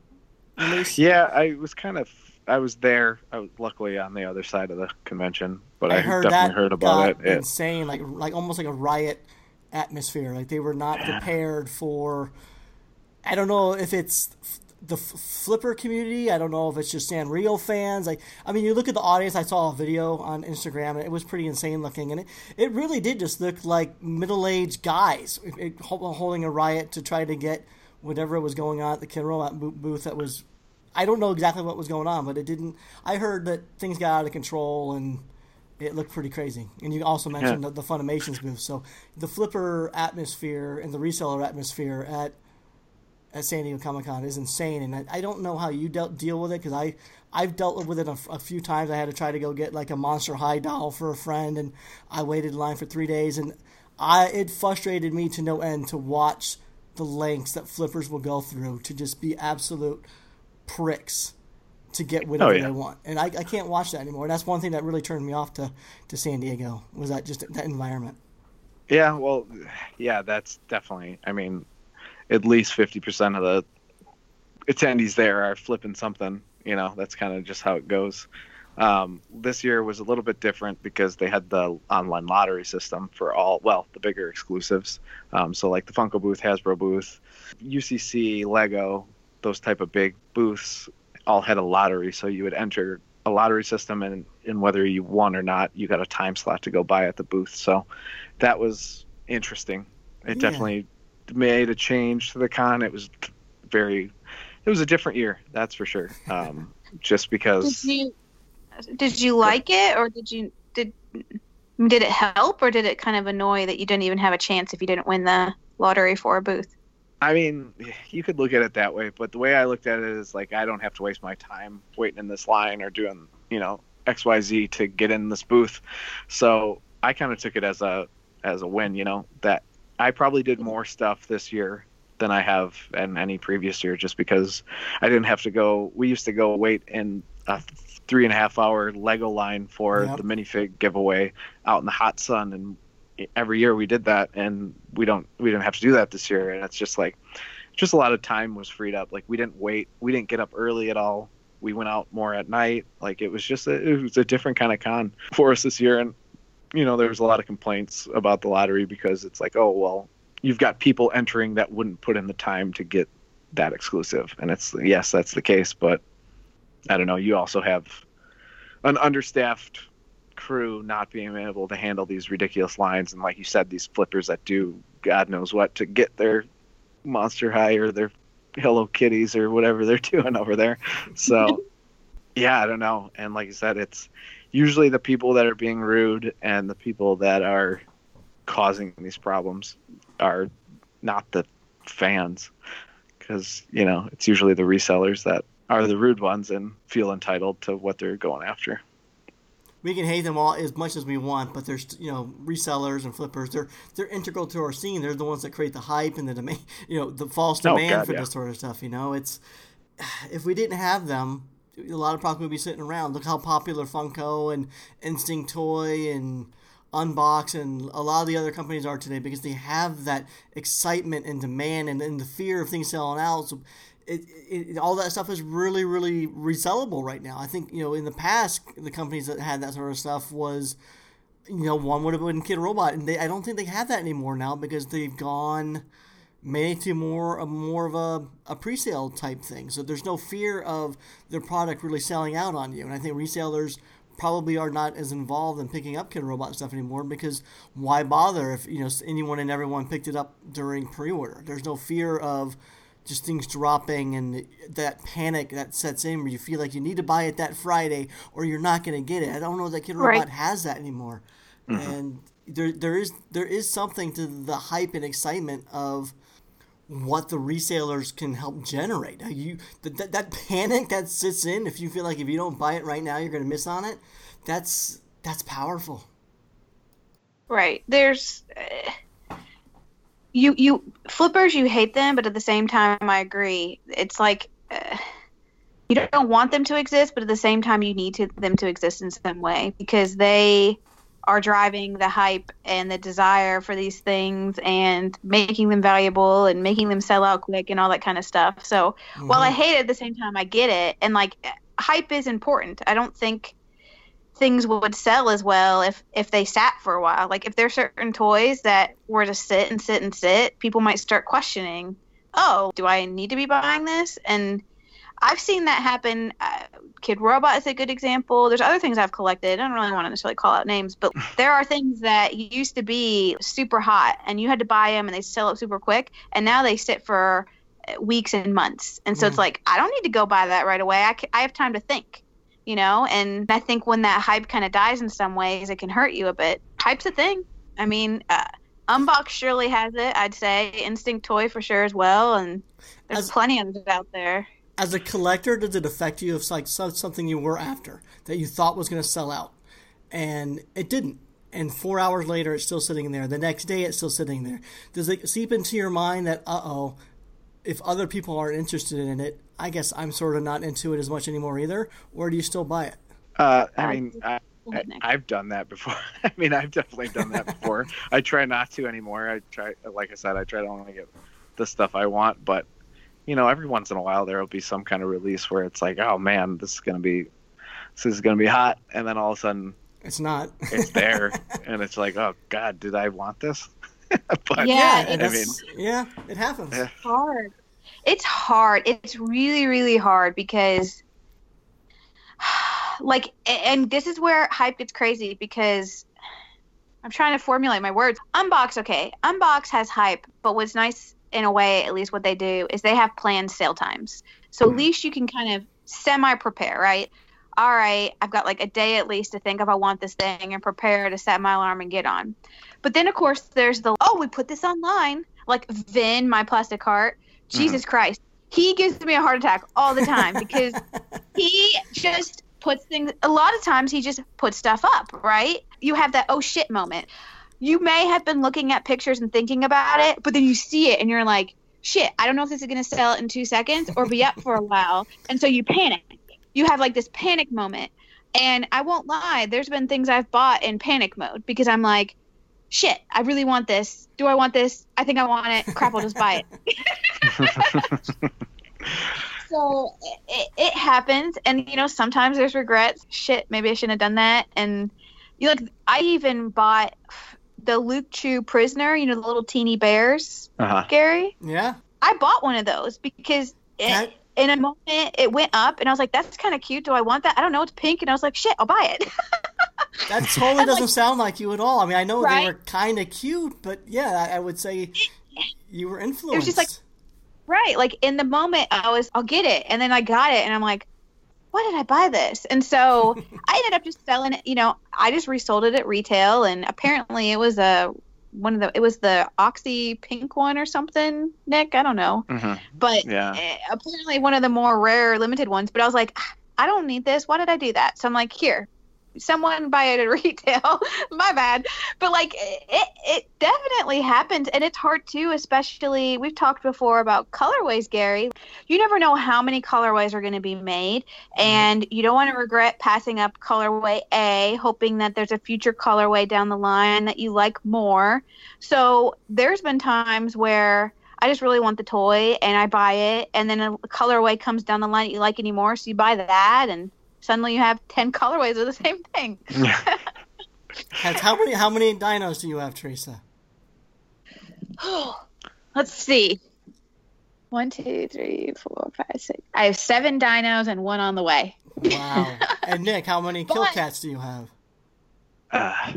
release? yeah, I was kind of, I was there. I was luckily on the other side of the convention, but I, I heard definitely that heard about it. got It- insane, like like almost like a riot atmosphere. Like they were not prepared for. I don't know if it's the flipper community. I don't know if it's just Sanrio fans. Like I mean, you look at the audience. I saw a video on Instagram, and it was pretty insane looking, and it, it really did just look like middle aged guys it, it, hol- holding a riot to try to get whatever was going on at the Kidrobot booth. That was I don't know exactly what was going on, but it didn't. I heard that things got out of control and it looked pretty crazy. And you also mentioned Yeah. the, the Funimations booth. So the flipper atmosphere and the reseller atmosphere at at San Diego Comic Con is insane, and I, I don't know how you dealt, deal with it because I I've dealt with it a, a, few times. I had to try to go get like a Monster High doll for a friend, and I waited in line for three days, and I it frustrated me to no end to watch the lengths that flippers will go through to just be absolute pricks to get whatever oh, yeah. they want, and I, I can't watch that anymore. That's one thing that really turned me off to, to San Diego was that just that environment. Yeah, well, yeah, that's definitely. I mean, at least fifty percent of the attendees there are flipping something. You know, that's kind of just how it goes. Um, this year was a little bit different because they had the online lottery system for all, well, the bigger exclusives. Um, so like the Funko booth, Hasbro booth, UCC, Lego, those type of big booths all had a lottery. So you would enter a lottery system, and, and whether you won or not, you got a time slot to go buy at the booth. So that was interesting. It yeah. definitely made a change to the con. It was very, it was a different year, that's for sure. Um, just because. Did you, did you like it, or did you did did it help, or did it kind of annoy that you didn't even have a chance if you didn't win the lottery for a booth? I mean, you could look at it that way, but the way I looked at it is like I don't have to waste my time waiting in this line or doing, you know, X Y Z to get in this booth. So I kind of took it as a as a win, you know, that I probably did more stuff this year than I have in any previous year, just because I didn't have to go. We used to go wait in a three and a half hour Lego line for yep. the minifig giveaway out in the hot sun, and every year we did that and we don't we didn't have to do that this year. And it's just like just a lot of time was freed up. Like we didn't wait we didn't get up early at all. We went out more at night. Like it was just a, it was a different kind of con for us this year. And you know there was a lot of complaints about the lottery because it's like oh well you've got people entering that wouldn't put in the time to get that exclusive. And it's yes that's the case. But i don't know. You also have an understaffed crew not being able to handle these ridiculous lines and like you said these flippers that do god knows what to get their monster high or their hello kitties or whatever they're doing over there. So yeah i don't know. And like you said it's usually the people that are being rude and the people that are causing these problems are not the fans. Because you know it's usually the resellers that are the rude ones and feel entitled to what they're going after we can hate them all as much as we want, but there's you know resellers and flippers. They're they're integral to our scene. They're the ones that create the hype and the demand, you know, the false oh, demand oh, God, for yeah. this sort of stuff. You know, it's if we didn't have them, a lot of products would be sitting around. Look how popular Funko and Instinctoy and Unbox and a lot of the other companies are today because they have that excitement and demand and, and the fear of things selling out. So it, it, all that stuff is really, really resellable right now. I think you know in the past the companies that had that sort of stuff was, you know, one would have been Kidrobot, and they I don't think they have that anymore now because they've gone made to more a more of a, a pre-sale type thing. So there's no fear of their product really selling out on you, and I think resellers probably are not as involved in picking up Kidrobot stuff anymore because why bother if you know anyone and everyone picked it up during pre-order? There's no fear of just things dropping and that panic that sets in where you feel like you need to buy it that Friday or you're not going to get it. I don't know that Kidrobot right. has that anymore. Mm-hmm. And there there is there is something to the hype and excitement of what the resellers can help generate. You that, that panic that sits in if you feel like if you don't buy it right now you're going to miss on it. That's that's powerful. Right. There's uh you you flippers you hate them, but at the same time I agree. It's like uh, you don't want them to exist, but at the same time you need to, them to exist in some way because they are driving the hype and the desire for these things and making them valuable and making them sell out quick and all that kind of stuff. So mm-hmm. while I mm-hmm. hate it at the same time, I get it. And like hype is important. I don't think things would sell as well if if they sat for a while. Like if there's certain toys that were to sit and sit and sit, people might start questioning, "Oh, do I need to be buying this?" And I've seen that happen. Uh, Kidrobot is a good example. There's other things I've collected. I don't really want to necessarily call out names, but there are things that used to be super hot and you had to buy them and they sell up super quick, and now they sit for weeks and months. And so mm. it's like I don't need to go buy that right away. I, I have time to think you know and i think when that hype kind of dies in some ways it can hurt you a bit hype's a thing i mean uh, Unbox surely has it. I'd say Instinctoy for sure as well, and there's As- plenty of it out there. As a collector, does it affect you if it's like something you were after that you thought was going to sell out, and it didn't? And four hours later, it's still sitting there. The next day, it's still sitting there. Does it seep into your mind that, uh oh, if other people aren't interested in it, I guess I'm sort of not into it as much anymore either? Or do you still buy it? Uh, I mean, I, I, I've done that before. I mean, I've definitely done that before. I try not to anymore. I try, like I said, I try to only get the stuff I want. But you know, every once in a while there will be some kind of release where it's like, oh man, this is gonna be, this is gonna be hot, and then all of a sudden It's not. it's there, and it's like, oh god, did I want this? but Yeah, and I that's- yeah, it happens. Yeah. hard. It's hard. It's really, really hard because, like, and this is where hype gets crazy because I'm trying to formulate my words. Unbox, okay. Unbox has hype, but what's nice in a way, at least what they do, is they have planned sale times. So at Mhm. least you can kind of semi prepare, right? All right, I've got like a day at least to think if I want this thing and prepare to set my alarm and get on. But then, of course, there's the oh, we put this online, like Vin, my plastic heart. Mm-hmm. Jesus Christ, he gives me a heart attack all the time because he just puts things. A lot of times, he just puts stuff up. Right? You have that oh shit moment. You may have been looking at pictures and thinking about it, but then you see it and you're like, shit, I don't know if this is going to sell in two seconds or be up for a while. And so you panic. You have like this panic moment. And I won't lie, there's been things I've bought in panic mode because I'm like, shit, I really want this. Do I want this? I think I want it. Crap, I'll just buy it. So it, it, it happens. And, you know, sometimes there's regrets. Shit, maybe I shouldn't have done that. And you look, I even bought the Luke Chueh Prisoner, you know, the little teeny bears, uh-huh. Gary. Yeah. I bought one of those because it, That- in a moment it went up and I was like, that's kind of cute. Do I want that? I don't know. It's pink. And I was like, shit, I'll buy it. That totally doesn't like- sound like you at all. I mean, I know they were kind of cute, but yeah, I I would say you were influenced. just like- right. Like in the moment, I was, I'll get it. And then I got it and I'm like, why did I buy this? And so I ended up just selling it. You know, I just resold it at retail and apparently it was a, one of the, it was the Oxy pink one or something, Nick. I don't know. Mhm. But Yeah. eh, apparently one of the more rare limited ones but i was like "Ah, i don't need this why did i do that so i'm like here someone buy it at retail. My bad. But like it, it definitely happens and it's hard too especially we've talked before about colorways gary. You never know how many colorways are going to be made mm-hmm. and you don't want to regret passing up colorway a hoping that there's a future colorway down the line that you like more. So there's been times where I just really want the toy and I buy it, and then a colorway comes down the line that you like anymore, so you buy that, and suddenly you have ten colorways of the same thing. How many how many dinos do you have, Teresa? Let's see. One, two, three, four, five, six. I have seven dinos and one on the way. Wow. and Nick, how many kill But- cats do you have? Uh, I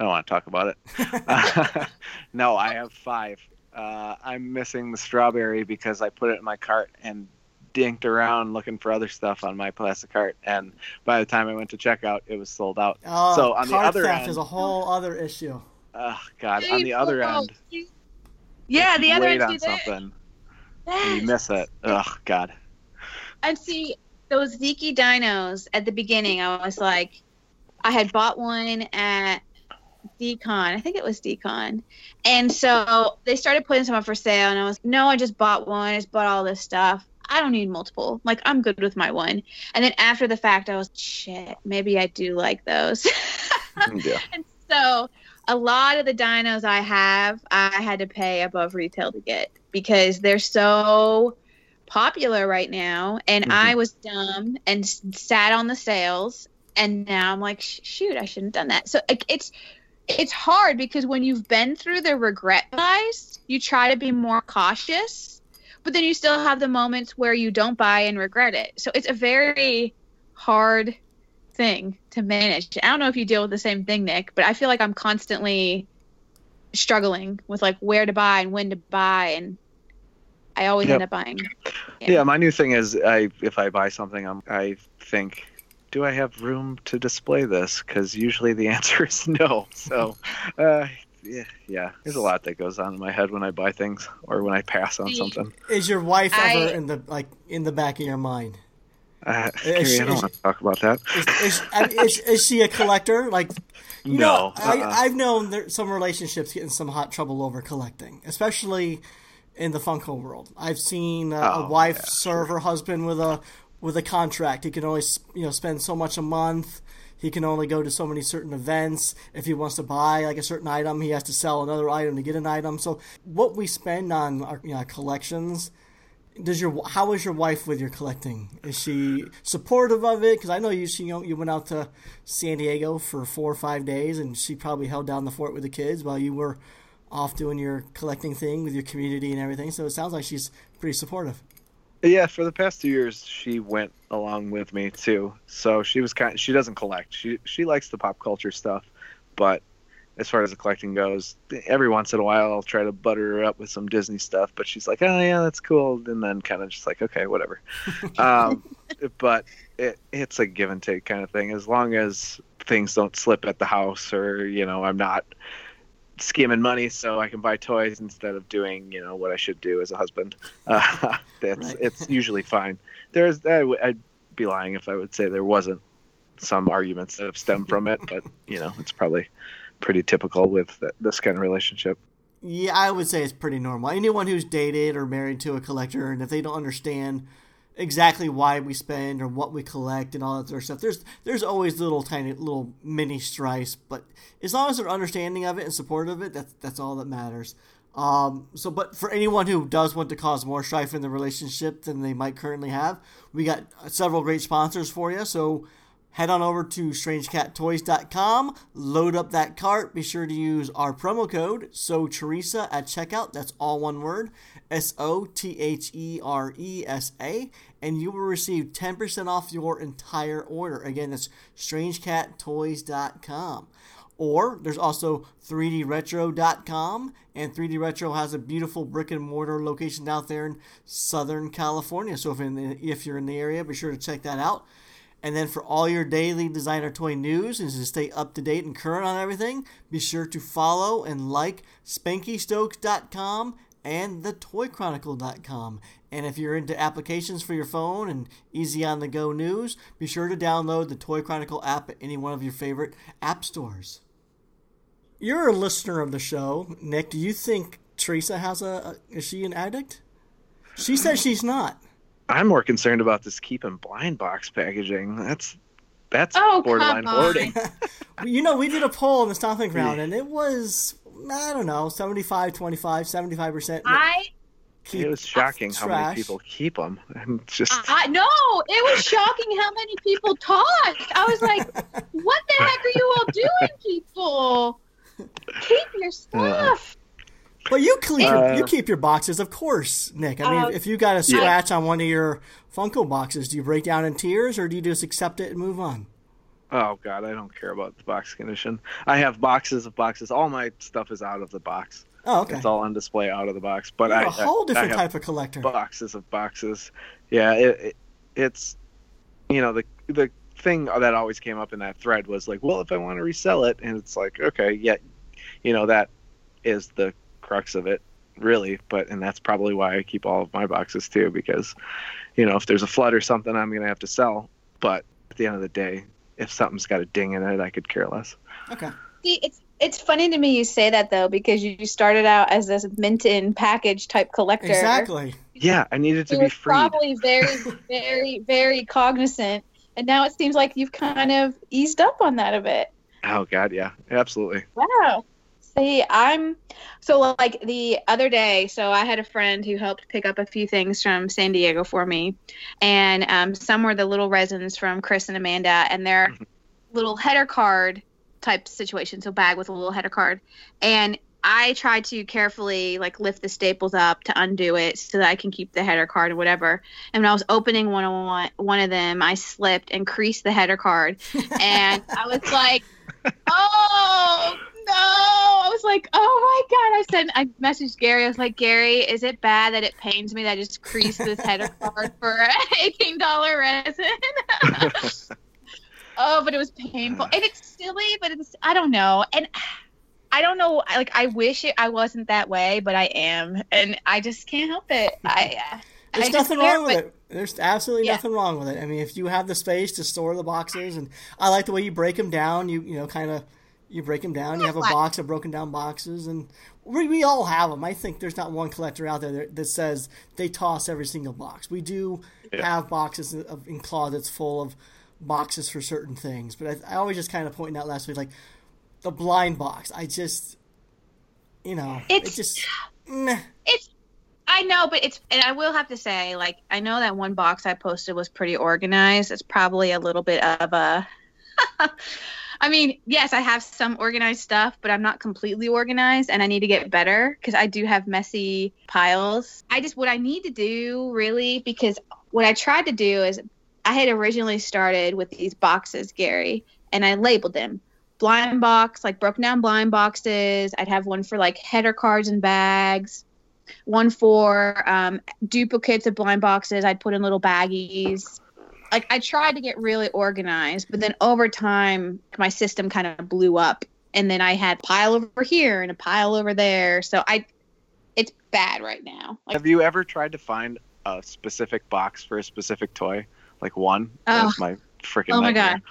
don't want to talk about it. no, I have five. Uh, I'm missing the strawberry because I put it in my cart and dinked around looking for other stuff on my plastic cart, and by the time I went to checkout, it was sold out. Oh, So, on the cart other theft end- is a whole other issue. Oh God! On the other end, Yeah, the other wait end on something and you miss it. Oh God! And see those Zeke dinos at the beginning. I was like, I had bought one at Decon. I think it was Decon. And so they started putting some up for sale, and I was, no, I just bought one. I just bought all this stuff. I don't need multiple. Like I'm good with my one. And then after the fact, I was, shit, maybe I do like those. Yeah. and so a lot of the dinos I have, I had to pay above retail to get because they're so popular right now. And Mhm. I was dumb and sat on the sales, and now I'm like, shoot, I shouldn't have done that. So it's it's hard because when you've been through the regret buys, you try to be more cautious, but then you still have the moments where you don't buy and regret it. So it's a very hard thing to manage. I don't know if you deal with the same thing, Nick, but I feel like I'm constantly struggling with like where to buy and when to buy and I always Yep. end up buying. Yeah. my new thing is, I if I buy something, I'm, I think, do I have room to display this? Because usually the answer is no. So, uh, yeah, yeah. There's a lot that goes on in my head when I buy things or when I pass on something. Is your wife ever I- in the like in the back of your mind? Uh, Is Gary, she- I don't is want to talk about that. Is, is, is, is she a collector? Like, you know, no, I, uh-uh. I've known there, some relationships get in some hot trouble over collecting, especially in the Funko world. I've seen uh, a Oh, wife yeah, serve her husband with a with a contract. He can only you know spend so much a month. He can only go to so many certain events. If he wants to buy like a certain item, he has to sell another item to get an item. So what we spend on our you know, collections does your how is your wife with your collecting? Is she supportive of it? Because I know you she, you know, you went out to San Diego for four or five days, and she probably held down the fort with the kids while you were off doing your collecting thing with your community and everything. So it sounds like she's pretty supportive. Yeah, for the past two years, she went along with me too. So she was kind. she doesn't collect. She she likes the pop culture stuff, but as far as the collecting goes, every once in a while I'll try to butter her up with some Disney stuff. But she's like, oh yeah, that's cool, and then kind of just like, okay, whatever. um, but it, it's a give and take kind of thing. As long as things don't slip at the house, or you know, I'm not skimming money so I can buy toys instead of doing, you know, what I should do as a husband. Uh, that's Right. it's usually fine. There's I, would be lying if I would say there wasn't some arguments that have stemmed from it, but you know, it's probably pretty typical with th- this kind of relationship. Yeah, I would say it's pretty normal. Anyone who's dated or married to a collector, and if they don't understand exactly why we spend or what we collect and all that sort of stuff, there's there's always little tiny little mini strifes. But as long as they're understanding of it and supportive of it, that's that's all that matters. Um, so, but for anyone who does want to cause more strife in the relationship than they might currently have, we got several great sponsors for you. So head on over to strangecattoys.com, load up that cart. Be sure to use our promo code So Teresa at checkout. That's all one word, S O T H E R E S A, and you will receive 10% off your entire order. Again, that's strangecattoys.com. Or there's also 3dretro.com, and 3D Retro has a beautiful brick and mortar location out there in Southern California. So if, in the, if you're in the area, be sure to check that out. And then for all your daily designer toy news and to stay up to date and current on everything, be sure to follow and like SpankyStokes.com and TheToyChronicle.com. And if you're into applications for your phone and easy on the go news, be sure to download the Toy Chronicle app at any one of your favorite app stores. You're a listener of the show, Nick. Do you think Teresa has a, a is she an addict? She says she's not. I'm more concerned about this keep and blind box packaging. That's that's Oh, borderline come on. hoarding. you know, we did a poll in the stomping ground, and it was I don't know 75, 25, 75 percent. I It was shocking how many people keep them. I'm just I no, it was shocking how many people talked. I was like, "What the heck are you all doing, people? Keep your stuff." But you keep your, Uh, you keep your boxes, of course, Nick. I mean, Uh, if you got a scratch on one of your Funko boxes, do you break down in tears, or do you just accept it and move on? Oh god, I don't care about the box condition. I have boxes of boxes. All my stuff is out of the box. Oh, okay. It's all on display out of the box. But You're I a whole I- different I have type of collector. boxes of boxes. Yeah, it, it, it's you know the the thing that always came up in that thread was like, well, if I want to resell it, and it's like, okay, yeah, you know that is the crux of it, really. But and that's probably why I keep all of my boxes too, because you know if there's a flood or something, I'm gonna have to sell. But at the end of the day, if something's got a ding in it, I could care less. Okay. See, it's it's funny to me you say that though because you started out as this Minton package type collector. Exactly. Yeah, I needed to You be were free. probably very, very, very cognizant, and now it seems like you've kind of eased up on that a bit. Oh god, yeah, absolutely. Wow. See, I'm so like the other day. So I had a friend who helped pick up a few things from San Diego for me, and um, some were the little resins from Chris and Amanda, and their little header card type situation. So bag with a little header card, and I tried to carefully like lift the staples up to undo it so that I can keep the header card or whatever. And when I was opening one of one, one of them, I slipped and creased the header card, and I was like, "Oh no!" I was like, "Oh my god!" I said, I messaged Gary. I was like, "Gary, is it bad that it pains me that I just creased this header card for eighteen dollar resin?" oh, but it was painful, and it's silly, but it's I don't know, and. I don't know. Like I wish it, I wasn't that way, but I am, and I just can't help it. I. uh, There's just nothing wrong with but- it. There's absolutely Yeah. nothing wrong with it. I mean, if you have the space to store the boxes, and I like the way you break them down. You you know, kind of you break them down. You have a box of broken down boxes, and we, we all have them. I think there's not one collector out there that, that says they toss every single box. We do have boxes of, in closets full of boxes for certain things, but I, I always just kind of pointing out last week, like the blind box. I just, you know, It's- it just. Meh. It's I know, but it's and I will have to say, like, I know that one box I posted was pretty organized. It's probably a little bit of a I mean, yes, I have some organized stuff, but I'm not completely organized and I need to get better because I do have messy piles. I just what I need to do really because what I tried to do is I had originally started with these boxes, Gary, and I labeled them blind box, like broken down blind boxes. I'd have one for like header cards and bags one for um, duplicates of blind boxes. I'd put in little baggies. Like I tried to get really organized, but then over time, my system kind of blew up, and then I had pile over here and a pile over there. So I, it's bad right now. Like Have you ever tried to find a specific box for a specific toy? Like one? That's my freaking Oh my nightmare.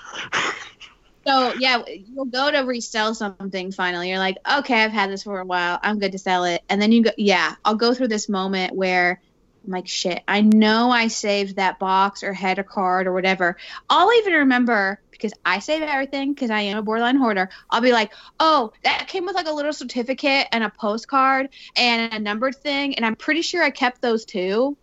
so, yeah, you'll go to resell something. Finally, you're like, okay, I've had this for a while. I'm good to sell it. And then you go, yeah, I'll go through this moment where I'm like, shit, I know I saved that box or had a card or whatever. I'll even remember because I save everything because I am a borderline hoarder. I'll be like, oh, that came with like a little certificate and a postcard and a numbered thing. And I'm pretty sure I kept those too.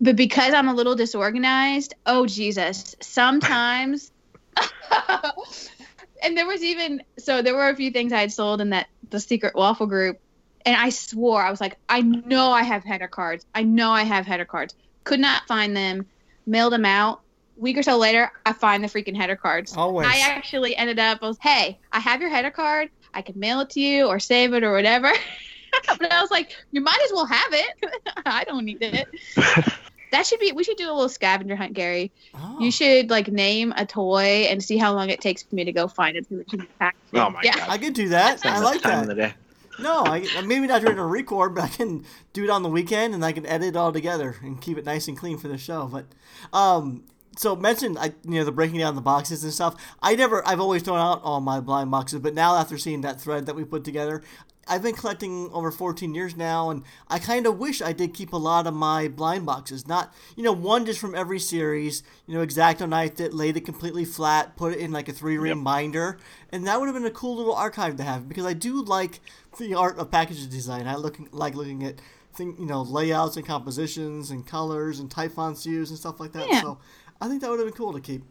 But because I'm a little disorganized, oh, Jesus, sometimes. and there was even so there were a few things I had sold in that the secret waffle group, and I swore I was like, I know I have header cards. I know I have header cards. Could not find them. Mailed them out. Week or so later, I find the freaking header cards. Always. I actually ended up. I was, hey, I have your header card. I can mail it to you or save it or whatever. but I was like, you might as well have it. I don't need it. that should be. We should do a little scavenger hunt, Gary. Oh. You should like name a toy and see how long it takes for me to go find it. so it can be. Oh my yeah. god. I could do that. I like time that. No, I, maybe not during a record, but I can do it on the weekend and I can edit it all together and keep it nice and clean for the show. But um, so mentioned, I you know the breaking down the boxes and stuff. I never, I've always thrown out all my blind boxes, but now after seeing that thread that we put together. I've been collecting over 14 years now, and I kind of wish I did keep a lot of my blind boxes. Not, you know, one just from every series. You know, X-Acto Knife that laid it completely flat, put it in like a three ring binder, and that would have been a cool little archive to have because I do like the art of package design. I look like looking at thing, you know, layouts and compositions and colors and type fonts used and stuff like that. Yeah. So I think that would have been cool to keep,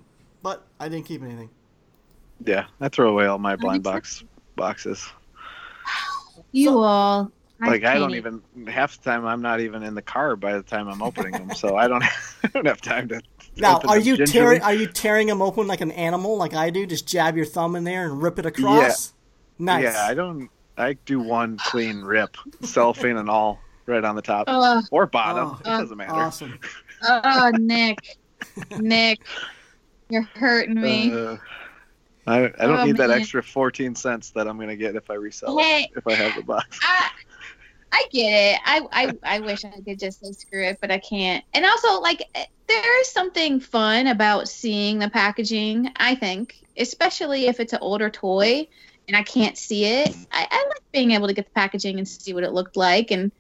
but I didn't keep anything. Yeah, I throw away all my blind box boxes. You So- all. Like I don't can't even half the time I'm not even in the car by the time I'm opening them, so I don't I don't have time to. Now, open are them you tearing? Are you tearing them open like an animal, like I do? Just jab your thumb in there and rip it across. Yeah. Nice. Yeah, I don't. I do one clean rip, cellophane and all, right on the top Uh, or bottom. Oh, it doesn't matter. Awesome. oh, Nick. Nick. You're hurting me. Uh, I, I don't Oh, need that extra 14 cents that I'm gonna get if I resell Hey. it. If I have the box. I, I get it. I, I, I wish I could just say screw it, but I can't. And also, like, there is something fun about seeing the packaging, I think, especially if it's an older toy and I can't see it. I, I like being able to get the packaging and see what it looked like. And,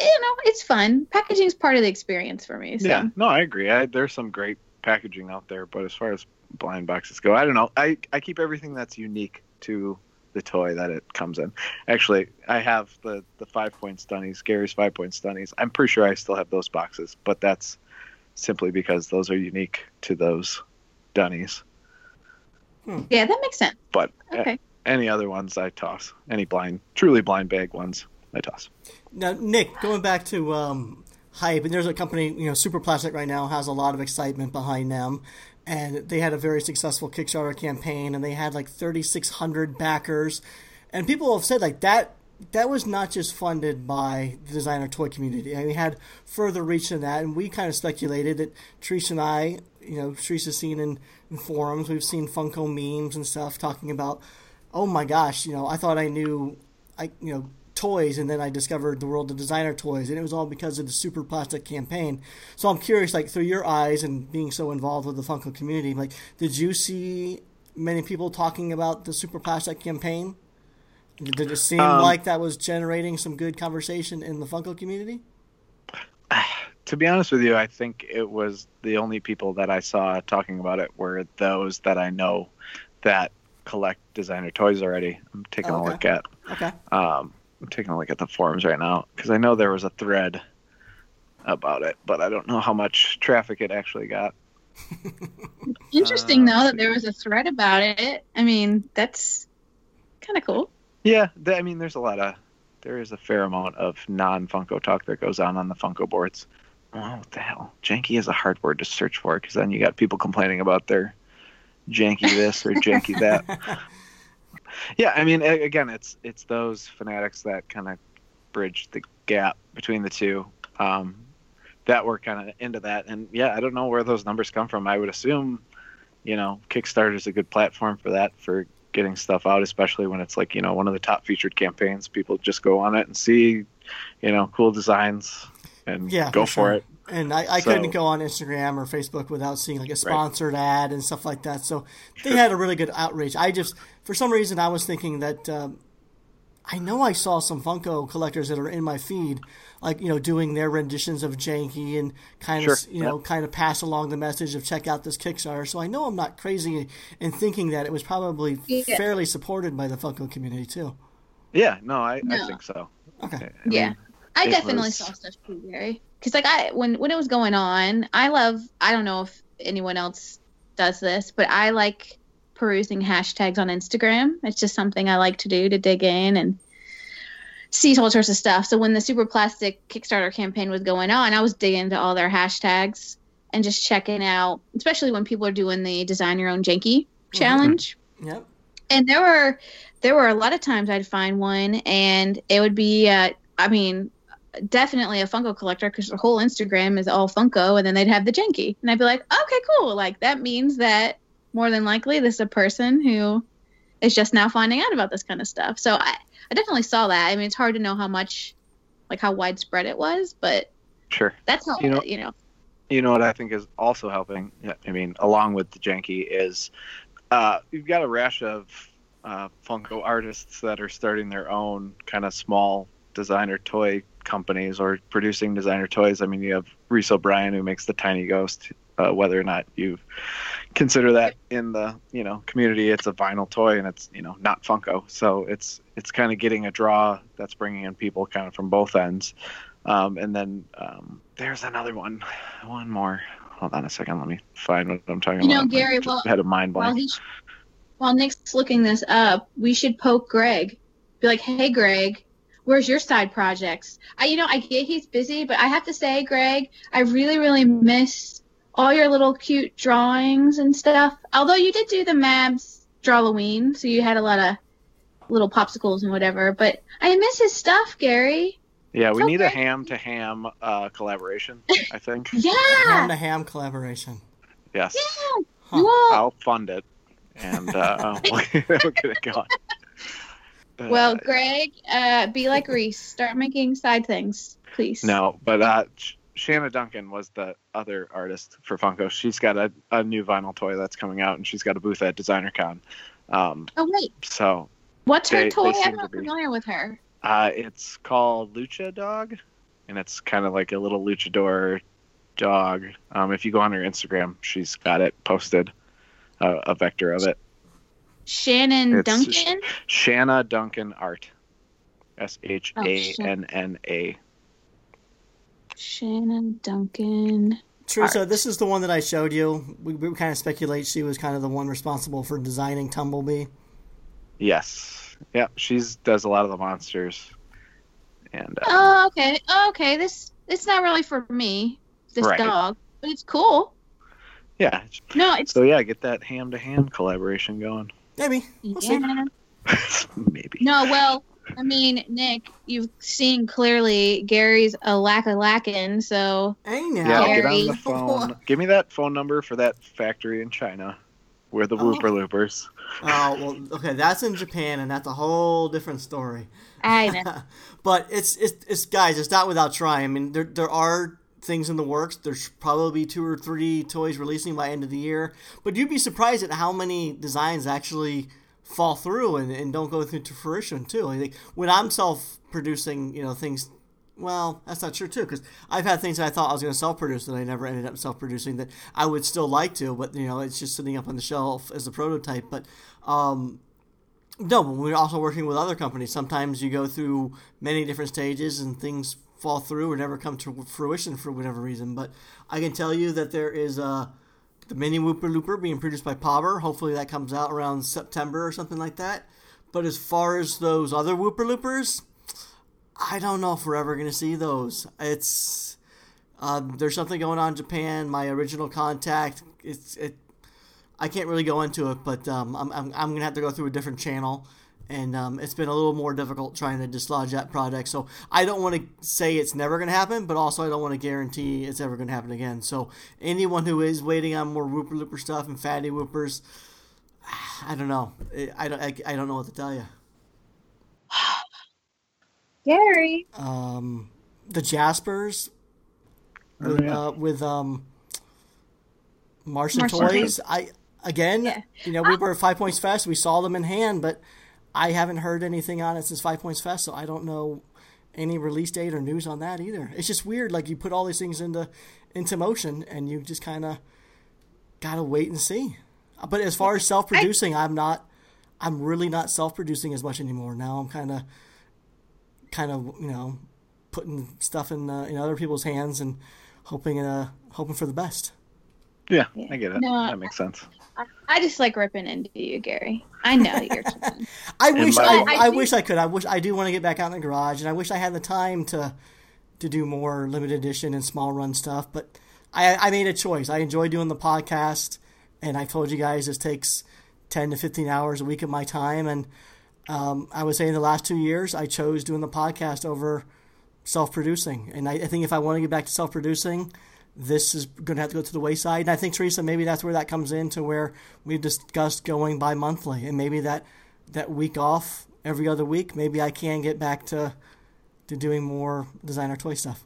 you know, it's fun. Packaging is part of the experience for me. So. Yeah, no, I agree. I, there's some great packaging out there, but as far as blind boxes go, I don't know. I, I keep everything that's unique to the toy that it comes in. Actually, I have the the five point stunnies, Gary's five point stunnies. I'm pretty sure I still have those boxes, but that's simply because those are unique to those dunnies. Yeah, that makes sense. But a- Okay. any other ones I toss. Any blind, truly blind bag ones I toss. Now, Nick, going back to um, hype, and there's a company, you know, Super Plastic right now has a lot of excitement behind them, and they had a very successful Kickstarter campaign, and they had like 3,600 backers, and people have said like that. That was not just funded by the designer toy community. I mean, had further reach than that, and we kind of speculated that Trish and I, you know, Trish has seen in, in forums, we've seen Funko memes and stuff talking about oh my gosh, you know, I thought I knew, I you know, toys, and then I discovered the world of designer toys, and it was all because of the Super Plastic campaign. So I'm curious, like through your eyes and being so involved with the Funko community, like, did you see many people talking about the Super Plastic campaign? Did it seem Um, like that was generating some good conversation in the Funko community? to be honest with you, I think it was the only people that I saw talking about it were those that I know that collect designer toys already. I'm taking Okay. a look at Okay. um, I'm taking a look at the forums right now because I know there was a thread about it, but I don't know how much traffic it actually got. Interesting Uh, though that there was a thread about it. I mean, that's kind of cool. Yeah, th- I mean, there's a lot of there is a fair amount of non Funko talk that goes on on the Funko boards. Oh, what the hell? Janky is a hard word to search for because then you got people complaining about their janky this or janky that. Yeah, I mean, again, it's it's those fanatics that kind of bridge the gap between the two. Um, that were kind of into that, and yeah, I don't know where those numbers come from. I would assume, you know, Kickstarter is a good platform for that for getting stuff out, especially when it's like you know one of the top featured campaigns. People just go on it and see, you know, cool designs and Yeah, go for for, sure. it. And I, I So- couldn't go on Instagram or Facebook without seeing like a sponsored ad and stuff like that. So they had a really good outreach. I just, for some reason, I was thinking that um, I know I saw some Funko collectors that are in my feed, like you know, doing their renditions of Janky and kind Sure, of you know, kind of pass along the message of check out this Kickstarter. So I know I'm not crazy in thinking that it was probably Yeah. fairly supported by the Funko community too. Yeah, no, I, I think so. Okay. I Yeah. I it definitely was- saw stuff too, Gary. Because like I when when it was going on, I love. I don't know if anyone else does this, but I like perusing hashtags on Instagram. It's just something I like to do to dig in and see all sorts of stuff. So when the Super Plastic Kickstarter campaign was going on, I was digging into all their hashtags and just checking out, especially when people are doing the design your own janky challenge Yep. and there were there were a lot of times I'd find one, and it would be, uh, I mean, definitely a Funko collector because the whole Instagram is all Funko, and then they'd have the janky, and I'd be like, okay, cool, like that means that more than likely this is a person who is just now finding out about this kind of stuff. So I, I definitely saw that. I mean, it's hard to know how much, like how widespread it was, but Sure. that's how You know- you know. You know what I think is also helping. yeah, I mean, along with the janky, is uh, you've got a rash of uh, Funko artists that are starting their own kind of small designer toy companies or producing designer toys. I mean, you have Reis O'Brien who makes the Tiny Ghost. Uh, whether or not you consider that in the you know community, it's a vinyl toy and it's you know not Funko. So it's it's kind of getting a draw that's bringing in people kind of from both ends. Um, and then um, there's another one, one more. Hold on a second. Let me find what I'm talking You know, about. Gary, well- had a mind While blank. he, while Nick's looking this up, we should poke Greg. Be like, hey, Greg, where's your side projects? I, you know, I get he's busy, but I have to say, Greg, I really, really miss all your little cute drawings and stuff. Although you did do the Mabs Drawloween, so you had a lot of little popsicles and whatever. But I miss his stuff, Gary. Yeah, we so need a ham to ham uh, collaboration. I think. Yeah, Ham to ham collaboration. yes, yeah. Huh. You all- I'll fund it, and uh, we'll get it going. Uh, well, Greg, uh, be like Reis. Start making side things, please. No, but uh, Sh- Shanna Duncan was the other artist for Funko. She's got a, a new vinyl toy that's coming out, and she's got a booth at DesignerCon. Um, Oh wait, so what's her toy? I'm not to familiar with her. uh, it's called Lucha Dog, and it's kind of like a little luchador dog. Um, if you go on her Instagram, she's got it posted, uh, a vector of it. Shannon It's- Duncan. Shanna Duncan Art. S H A N N A. Shannon Duncan. Teresa, Art. this is the one that I showed you. We, we kind of speculate she was kind of the one responsible for designing Tumblebee. Yes. Yeah, she's does a lot of the monsters. And uh, Oh, okay. Oh, okay. This it's not really for me. This Right. dog, but it's cool. yeah, No, it's so yeah, get that ham to ham collaboration going. Maybe. We'll see. yeah. Maybe. No, well, I mean, Nick, you've seen clearly Gary's a lack of lacking, so Hey Yeah, now. I'll get on the phone. Give me that phone number for that factory in China. We're the Oh. Whooper Loopers. Oh well, okay, that's in Japan, and that's a whole different story. I know. but it's, it's it's guys, it's not without trying. I mean, there there are things in the works. There's probably two or three toys releasing by end of the year. But you'd be surprised at how many designs actually fall through and, and don't go through to fruition too. When I'm self producing, you know, things. Well, that's not true too, because I've had things that I thought I was going to self-produce that I never ended up self-producing that I would still like to, but you know, it's just sitting up on the shelf as a prototype. But um, no, we're also working with other companies. Sometimes you go through many different stages and things fall through or never come to fruition for whatever reason. But I can tell you that there is uh, the mini Whooper Looper being produced by Pauber. Hopefully that comes out around September or something like that. But as far as those other Whooper Loopers, I don't know if we're ever going to see those. It's um, there's something going on in Japan. My original contact, it's it. I can't really go into it, but um, I'm, I'm, I'm gonna have to go through a different channel, and um, it's been a little more difficult trying to dislodge that project. So I don't want to say it's never gonna happen, but also I don't want to guarantee it's ever gonna happen again. So anyone who is waiting on more Whooper Looper stuff and Fatty Whoopers, I don't know. I don't I, I don't know what to tell you. Gary. Um, the Jaspers with, Oh, yeah. uh, with um, Martian, Martian Toys. I again, Yeah. you know, we were Five Points Fest. We saw them in hand, but I haven't heard anything on it since Five Points Fest, so I don't know any release date or news on that either. It's just weird. Like you put all these things into into motion, and you just kind of gotta wait and see. But as far as self-producing, I'm not. I'm really not self-producing as much anymore. Now I'm kind of, kind of, you know, putting stuff in uh, in other people's hands and hoping uh hoping for the best. Yeah, Yeah. I get it. No, that makes sense. I, I just like ripping into you, Gary. I know you're. fun. I wish my- I, I I, do- wish I could. I wish I do want to get back out in the garage, and I wish I had the time to to do more limited edition and small run stuff. But I I made a choice. I enjoy doing the podcast, and I told you guys this takes ten to fifteen hours a week of my time, and um, I would say in the last two years I chose doing the podcast over self producing. And I, I think if I want to get back to self producing, this is going to have to go to the wayside. And I think Teresa, maybe that's where that comes into where we've discussed going bi monthly, and maybe that that week off every other week, maybe I can get back to to doing more designer toy stuff.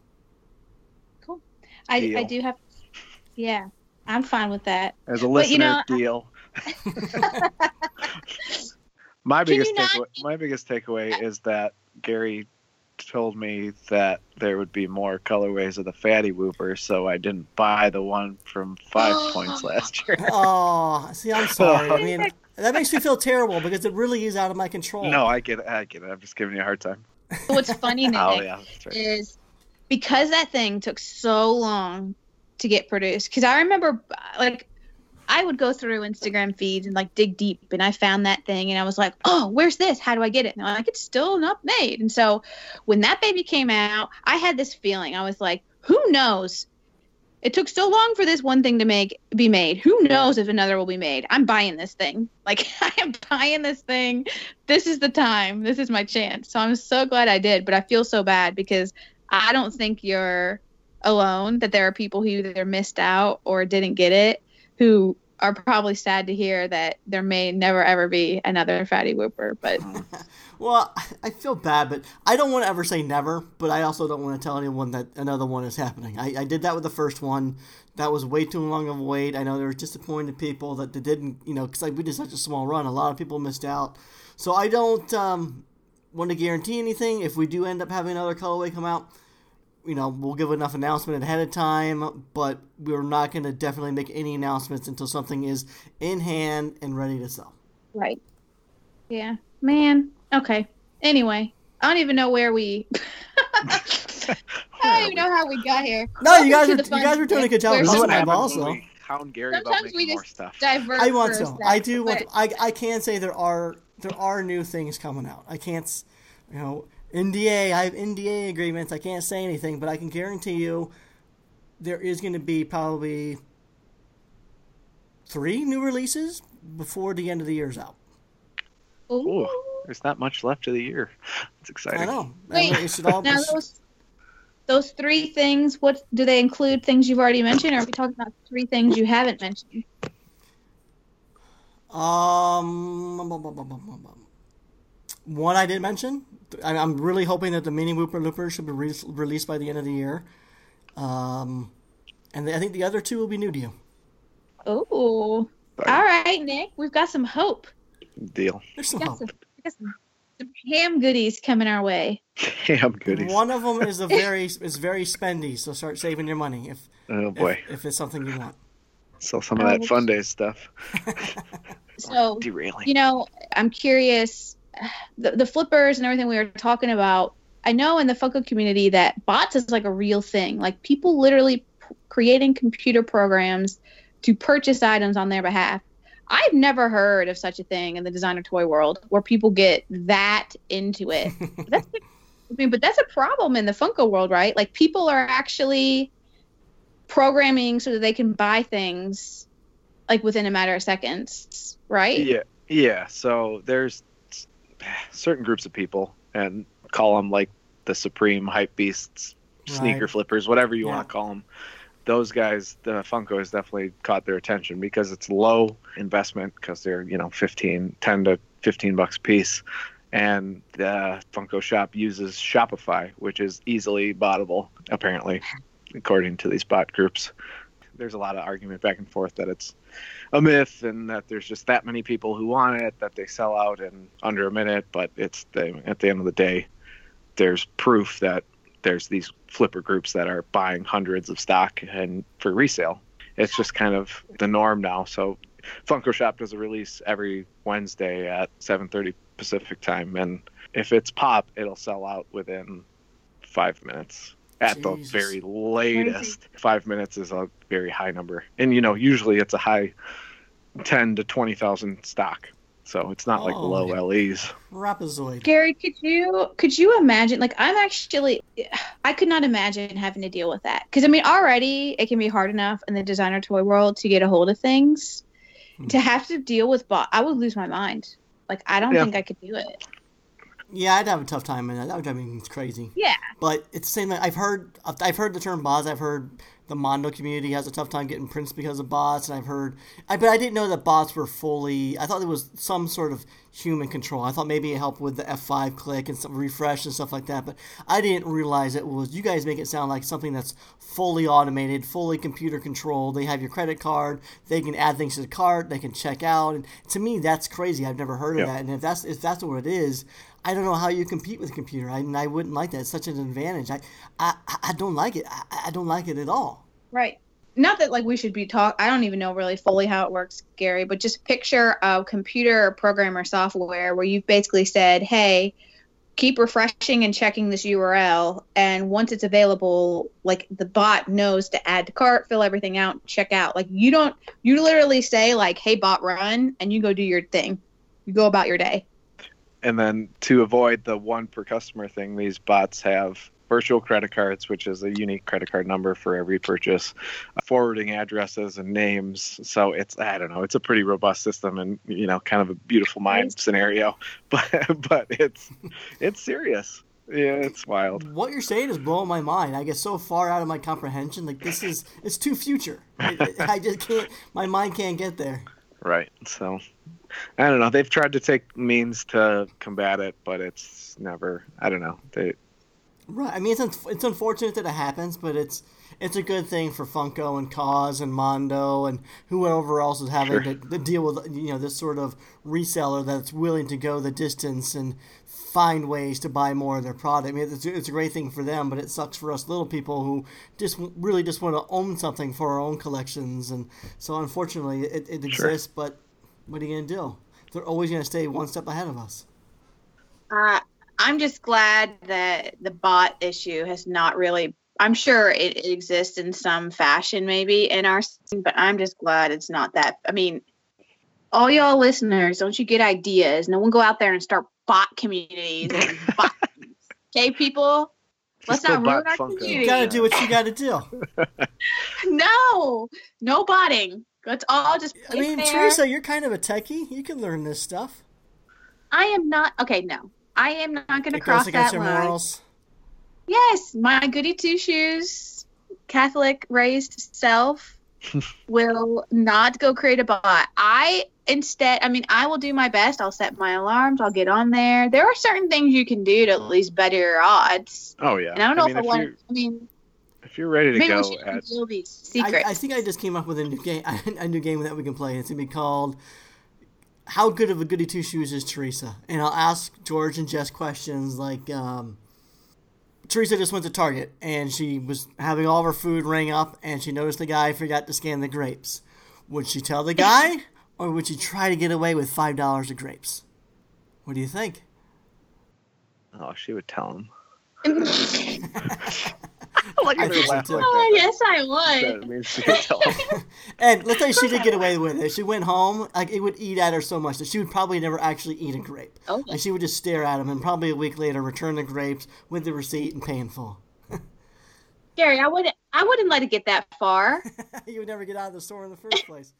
Cool. I, I do have. Yeah, I'm fine with that. As a But, you listener, know, I- deal. my biggest you not- takeaway, my biggest takeaway is that Gary told me that there would be more colorways of the Fatty Whooper, so I didn't buy the one from Five Points last year. Oh, see, I'm sorry. I mean, that makes me feel terrible because it really is out of my control. No, I get it. I get it. I'm just giving you a hard time. What's funny, oh, Nick, Oh yeah, right. is because that thing took so long to get produced. Because I remember, like, I would go through Instagram feeds and like dig deep, and I found that thing, and I was like, "Oh, where's this? How do I get it?" And I'm like, "It's still not made." And so when that baby came out, I had this feeling. I was like, "Who knows?" It took so long for this one thing to make be made. Who knows if another will be made? I'm buying this thing. Like I am buying this thing. This is the time. This is my chance. So I'm so glad I did, but I feel so bad because I don't think you're alone. That there are people who either missed out or didn't get it, who are probably sad to hear that there may never ever be another Fatty Whooper. But Well, I feel bad, but I don't want to ever say never, but I also don't want to tell anyone that another one is happening. I, I did that with the first one. That was way too long of a wait. I know there were disappointed people that they didn't, you know, because like, we did such a small run. A lot of people missed out. So I don't um, want to guarantee anything. If we do end up having another colorway come out, you know, we'll give enough announcement ahead of time, but we're not going to definitely make any announcements until something is in hand and ready to sell. right, yeah, man. Okay. Anyway, I don't even know where we. I don't even know how we got here. No, you guys are you guys fun are doing a good job. Where of This is what listening happens when also. hound Gary about Sometimes we making more just stuff. divert. I want to. a I sec, do want. but- To, I I can say there are there are new things coming out. I can't, you know, NDA. I have NDA agreements. I can't say anything, but I can guarantee you, there is going to be probably three new releases before the end of the year's out. Ooh. Ooh, there's not much left of the year. It's exciting. I know. Wait, I mean, it all. Now those those three things, what do they include? Things you've already mentioned, or are we talking about three things you haven't mentioned? Um, one I did mention. I- I'm really hoping that the mini Whooper Looper should be re- released by the end of the year. Um, and I think the other two will be new to you. Oh, all right, Nick. We've got some hope. Deal. There's some hope. some, some, some ham goodies coming our way. Ham goodies. One of them is a very is very spendy, so start saving your money if Oh if, boy. if it's something you want. So some of that fun day stuff. So Derailing. you know, I'm curious. The, the flippers and everything we were talking about. I know in the Funko community that bots is like a real thing. Like people literally p- creating computer programs to purchase items on their behalf. I've never heard of such a thing in the designer toy world where people get that into it. that's, I mean, but that's a problem in the Funko world, right? Like people are actually programming so that they can buy things like within a matter of seconds, right? Yeah, yeah. So there's certain groups of people, and call them like the supreme hype beasts, sneaker Right. flippers, whatever you Yeah. want to call them. Those guys, the Funko has definitely caught their attention because it's low investment because they're you know 15, 10 to 15 bucks a piece, and the Funko shop uses Shopify, which is easily bottable apparently, according to these bot groups. There's a lot of argument back and forth that it's a myth and that there's just that many people who want it that they sell out in under a minute but it's the, at the end of the day there's proof that there's these flipper groups that are buying hundreds of stock and for resale. It's just kind of the norm now. So funko shop does a release every wednesday at 7.30 pacific time and if it's pop it'll sell out within five minutes at Jesus. the very latest five minutes is a very high number and you know usually it's a high 10 to 20,000 stock. So it's not like Oh, low yeah. LEs. Rapazoid. Gary, could you could you imagine? Like, I'm actually, I could not imagine having to deal with that because I mean, already it can be hard enough in the designer toy world to get a hold of things. Hmm. To have to deal with bot, I would lose my mind. Like, I don't Yeah. think I could do it. Yeah, I'd have a tough time in that. That would drive me crazy. Yeah. But it's the same thing. I've heard I've heard the term bots. I've heard the Mondo community has a tough time getting prints because of bots, and I've heard. I but I didn't know that bots were fully. I thought there was some sort of human control. I thought maybe it helped with the F5 click and some refresh and stuff like that. But I didn't realize it was. You guys make it sound like something that's fully automated, fully computer controlled. They have your credit card. They can add things to the cart. They can check out. And to me, that's crazy. I've never heard of Yeah. that. And if that's if that's what it is, I don't know how you compete with a computer. I, and I wouldn't like that. It's such an advantage. I, I, I don't like it. I, I don't like it at all. Right. Not that like we should be talk. I don't even know really fully how it works, Gary. But just picture a computer programmer software where you've basically said, "Hey, keep refreshing and checking this URL, and once it's available, like the bot knows to add to cart, fill everything out, check out. Like you don't, you literally say like, "Hey, bot, run," and you go do your thing. You go about your day. And then to avoid the one per customer thing, these bots have virtual credit cards, which is a unique credit card number for every purchase, uh, forwarding addresses and names. So it's I don't know, it's a pretty robust system and you know, kind of a beautiful mind scenario. But but it's it's serious. Yeah, it's wild. What you're saying is blowing my mind. I get so far out of my comprehension. Like this is it's too future. It- I just can't. My mind can't get there. Right. So I don't know. They've tried to take means to combat it, but it's never. I don't know. They Right. I mean, it's it's unfortunate that it happens, but it's it's a good thing for Funko and KAWS and Mondo and whoever else is having Sure. to, to deal with you know this sort of reseller that's willing to go the distance and find ways to buy more of their product. I mean, it's, it's a great thing for them, but it sucks for us little people who just really just want to own something for our own collections. And so, unfortunately, it, it Sure. exists. But what are you gonna do? They're always gonna stay one step ahead of us. Uh, I'm just glad that the bot issue has not really. I'm sure it, it exists in some fashion, maybe in our scene, but I'm just glad it's not that. I mean, all y'all listeners, don't you get ideas? No one go out there and start bot communities. And bot, okay, people, let's Just not ruin our Funko. community. You gotta do what you gotta do. No, no botting. Let's all just. I mean, sit there. Teresa, you're kind of a techie. You can learn this stuff. I am not. Okay, no, I am not going to It cross goes against that your line. morals. Yes, my goody two shoes, Catholic raised self will not go create a bot. I instead, I mean, I will do my best. I'll set my alarms. I'll get on there. There are certain things you can do to at least better your odds. Oh yeah. And I don't know mean, if I want. you're I mean, if you're ready to maybe go should at reveal I. I think I just came up with a new game, a new game that we can play. It's gonna be called "How Good of a Goody Two Shoes is Teresa?" And I'll ask George and Jess questions like, um, Teresa just went to Target and she was having all of her food ring up, and she noticed the guy forgot to scan the grapes. Would she tell the guy, or would she try to get away with five dollars of grapes? What do you think? oh she would tell him. oh, Look I at her think so laugh too. like that. yes, I would. That means she would tell him. And let's say she did get away with it. She went home, like it would eat at her so much that she would probably never actually eat a grape. Oh. And she would just stare at him, and probably a week later return the grapes with the receipt and pay in full. Gary, I wouldn't. I wouldn't let it get that far. you would never get out of the store in the first place.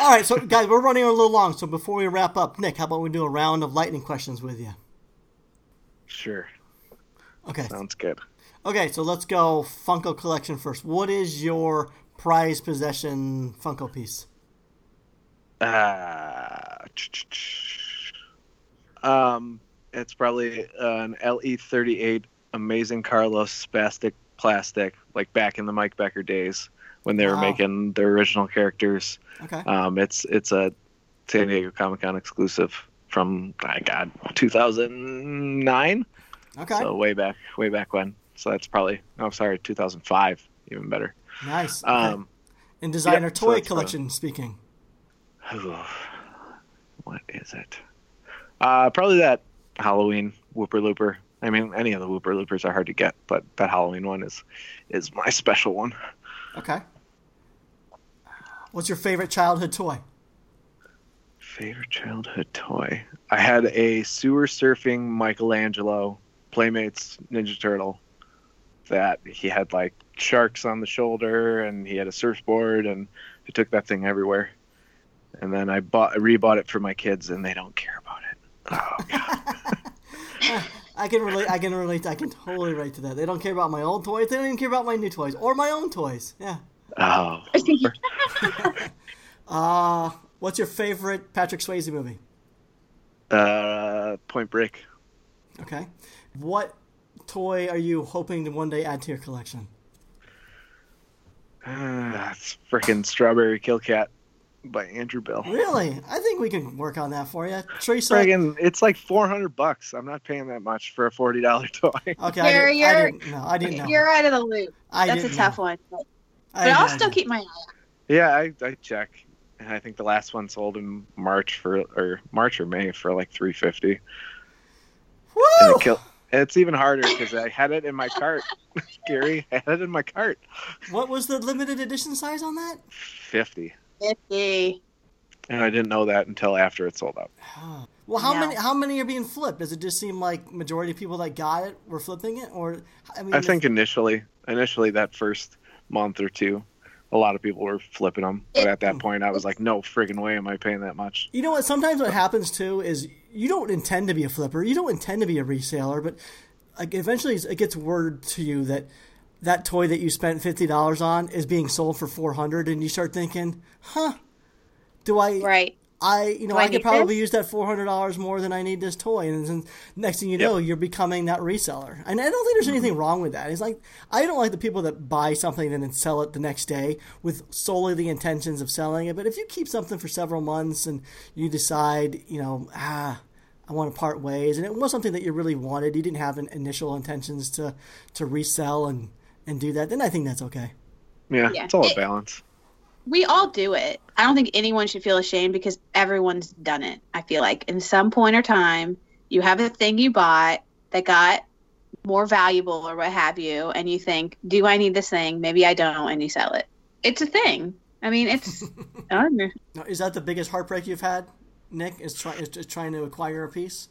All right, so guys, we're running a little long. So before we wrap up, Nick, how about we do a round of lightning questions with you? Sure. Okay. Sounds good. Okay, so let's go Funko collection first. What is your prized possession Funko piece? Uh, um, it's probably an LE38 Amazing Carlos spastic plastic, like back in the Mike Becker days when they were Wow. making their original characters. Okay. Um, it's it's a San Diego Comic Con exclusive from my God 2009, Okay. so way back way back when. So that's probably oh sorry 2005 even better. nice. Okay. Um, In designer toy that's, uh, collection speaking. what is it? Uh, probably that Halloween Whooper Looper. I mean, any of the Whooper Loopers are hard to get, but that Halloween one is is my special one. Okay. What's your favorite childhood toy? Favorite childhood toy? I had a sewer surfing Michelangelo Playmates Ninja Turtle that he had like sharks on the shoulder and he had a surfboard and I took that thing everywhere. And then I bought I rebought it for my kids and they don't care about it. Oh god. I can relate. I can relate. I can totally relate to that. They don't care about my old toys. They don't even care about my new toys or my own toys. Yeah. Oh. Uh, what's your favorite Patrick Swayze movie? Uh Point Break. Okay. What toy are you hoping to one day add to your collection? Uh, it's freaking Strawberry Kill Cat by Andrew Bell. Really? I think we can work on that for you. Teresa. Friggin', it's like 400 bucks. I'm not paying that much for a $40 toy. Okay. I didn't, you're- didn't know. I didn't know. You're out of the loop. I That's a didn't tough know. one. But, I but I'll still keep my eye out. Yeah, I, I check. And I think the last one sold in March for, or March or May for like 350 And Woo! it kill, it's even harder because I had it in my cart. Gary, I had it in my cart. What was the limited edition size on that? 50 Fifty. And I didn't know that until after it sold out. Well, how No. many? How many are being flipped? Does it just seem like majority of people that got it were flipping it, or I mean, I think initially, initially that first month or two, a lot of people were flipping them. But at that mm. point, I was like, no friggin' way am I paying that much. You know what? Sometimes what happens too is you don't intend to be a flipper. You don't intend to be a reseller, but like eventually it gets word to you that that toy that you spent fifty dollars on is being sold for four hundred, and you start thinking, "Huh? Do I? Right. I you know I I, could probably this? use that four hundred dollars more than I need this toy, and then next thing you know, you're becoming that reseller. And I don't think there's Mm-hmm. anything wrong with that. It's like I don't like the people that buy something and then sell it the next day with solely the intentions of selling it. But if you keep something for several months and you decide, you know, ah. I want to part ways, and it was something that you really wanted. You didn't have an initial intentions to to resell and and do that. Then I think that's okay. Yeah, Yeah. it's all a It- balance. We all do it. I don't think anyone should feel ashamed because everyone's done it. I feel like in some point or time, you have a thing you bought that got more valuable or what have you, and you think, "Do I need this thing? Maybe I don't," and you sell it. It's a thing. I mean, it's. I. Now, is that the biggest heartbreak you've had, Nick? Is, try, is just trying to acquire a piece?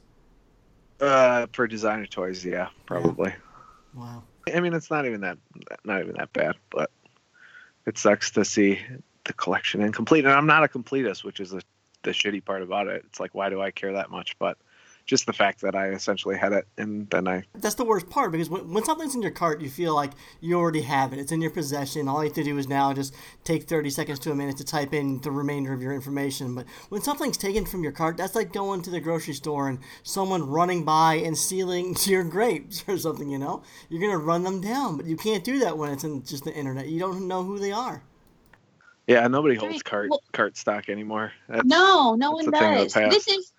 Uh, for designer toys, yeah, probably. Wow. I mean, it's not even that, not even that bad, but it sucks to see the collection incomplete. And I'm not a completist, which is the shitty part about it. It's like, why do I care that much? But just the fact that I essentially had it, and then I That's the worst part because when, when something's in your cart, you feel like you already have it. It's in your possession. All you have to do is now just take 30 seconds to a minute to type in the remainder of your information. But when something's taken from your cart, that's like going to the grocery store and someone running by and stealing your grapes or something, you know? You're going to run them down, but you can't do that when it's in just the internet. You don't know who they are. yeah nobody holds cart Well- cart stock anymore. That's, No, no That's one a thing of the does. past. This is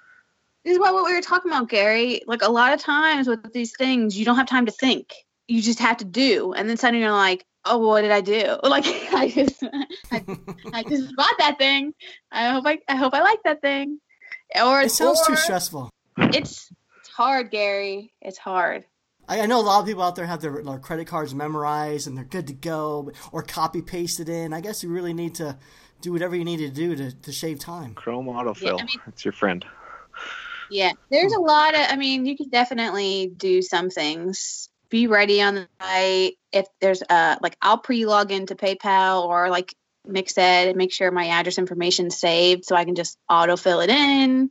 this is why what we were talking about, Gary. Like a lot of times with these things, you don't have time to think. You just have to do, and then suddenly you're like, "Oh, well, what did I do? Like I just, I, I just bought that thing. I hope I, I hope I like that thing." Or It sounds too stressful. It's it's hard, Gary. It's hard. I, I know a lot of people out there have their, their credit cards memorized and they're good to go or copy pasted in. I guess you really need to do whatever you need to do to, to shave time. Chrome autofill. I mean- it's your friend. Yeah, there's a lot of. I mean, you can definitely do some things. Be ready on the night. If there's uh like I'll pre-log into PayPal or like Nick said, and make sure my address information's saved so I can just autofill it in.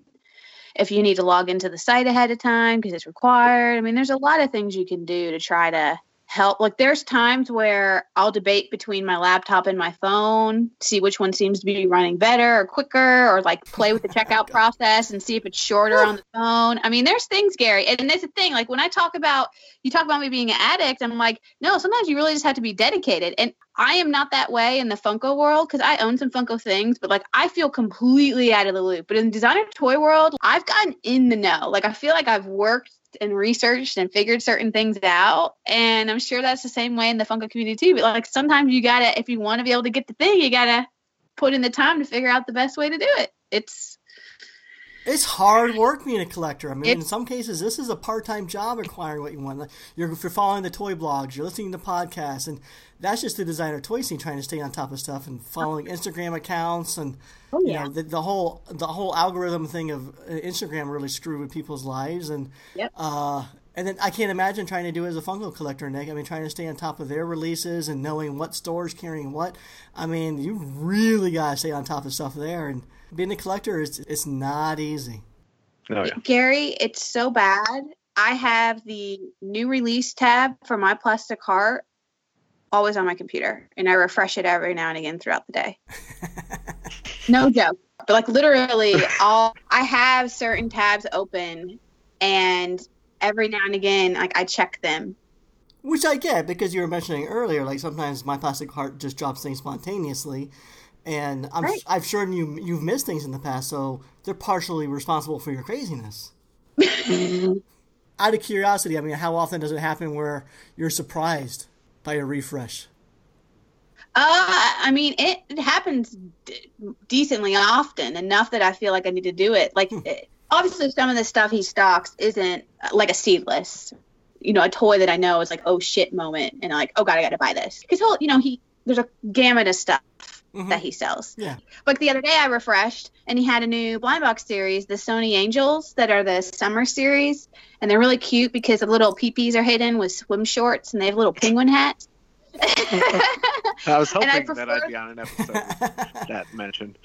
If you need to log into the site ahead of time because it's required. I mean, there's a lot of things you can do to try to help. Like there's times where I'll debate between my laptop and my phone, see which one seems to be running better or quicker, or like play with the checkout process and see if it's shorter on the phone. I mean, there's things, Gary, and that's the thing. Like when I talk about you talk about me being an addict, I'm like, no, sometimes you really just have to be dedicated. And I am not that way in the Funko world because I own some Funko things, but like I feel completely out of the loop. But in designer toy world, I've gotten in the know. Like I feel like I've worked and researched and figured certain things out. And I'm sure that's the same way in the Funko community too. But like sometimes you gotta, if you want to be able to get the thing, you gotta put in the time to figure out the best way to do it. It's It's hard work being a collector. I mean, in some cases, this is a part-time job acquiring what you want. You're, if you're following the toy blogs, you're listening to podcasts, and that's just the designer toy scene trying to stay on top of stuff and following Instagram accounts and Oh, you know the, the whole the whole algorithm thing of uh, Instagram really screwed with people's lives and Yep. uh, and then I can't imagine trying to do it as a Funko collector, Nick. I mean, trying to stay on top of their releases and knowing what stores carrying what. I mean, you really gotta stay on top of stuff there. And being a collector is it's not easy. Oh yeah. Gary, it's so bad. I have the new release tab for my plastic heart always on my computer, and I refresh it every now and again throughout the day. no joke. But like literally, all I have certain tabs open, and every now and again, like I check them. Which I get because you were mentioning earlier, like sometimes my plastic heart just drops things spontaneously, and I'm Right. I'm sure you you've missed things in the past, so they're partially responsible for your craziness. Out of curiosity, I mean, how often does it happen where you're surprised by a refresh? Uh, I mean, it, it happens d- decently often, enough that I feel like I need to do it. Like, it, obviously, some of the stuff he stocks isn't uh, like a seedless, you know, a toy that I know is like, oh shit moment, and like, oh god, I got to buy this because he'll, you know, he there's a gamut of stuff that mm-hmm. he sells. Yeah. But the other day, I refreshed, and he had a new blind box series, the Sonny Angels, that are the summer series, and they're really cute because the little peepees are hidden with swim shorts, and they have little penguin hats. I was And I hoping that I'd be on an episode that mentioned.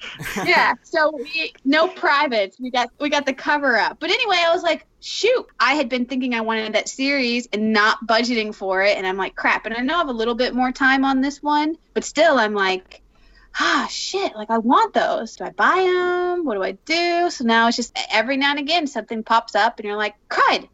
yeah. So we no privates. We got we got the cover up. But anyway, I was like, shoot, I had been thinking I wanted that series and not budgeting for it, and I'm like, crap. And I know I have a little bit more time on this one, but still, I'm like. Ah shit! Like I want those. Do I buy them? What do I do? So now it's just every now and again something pops up, and you're like, "Crud!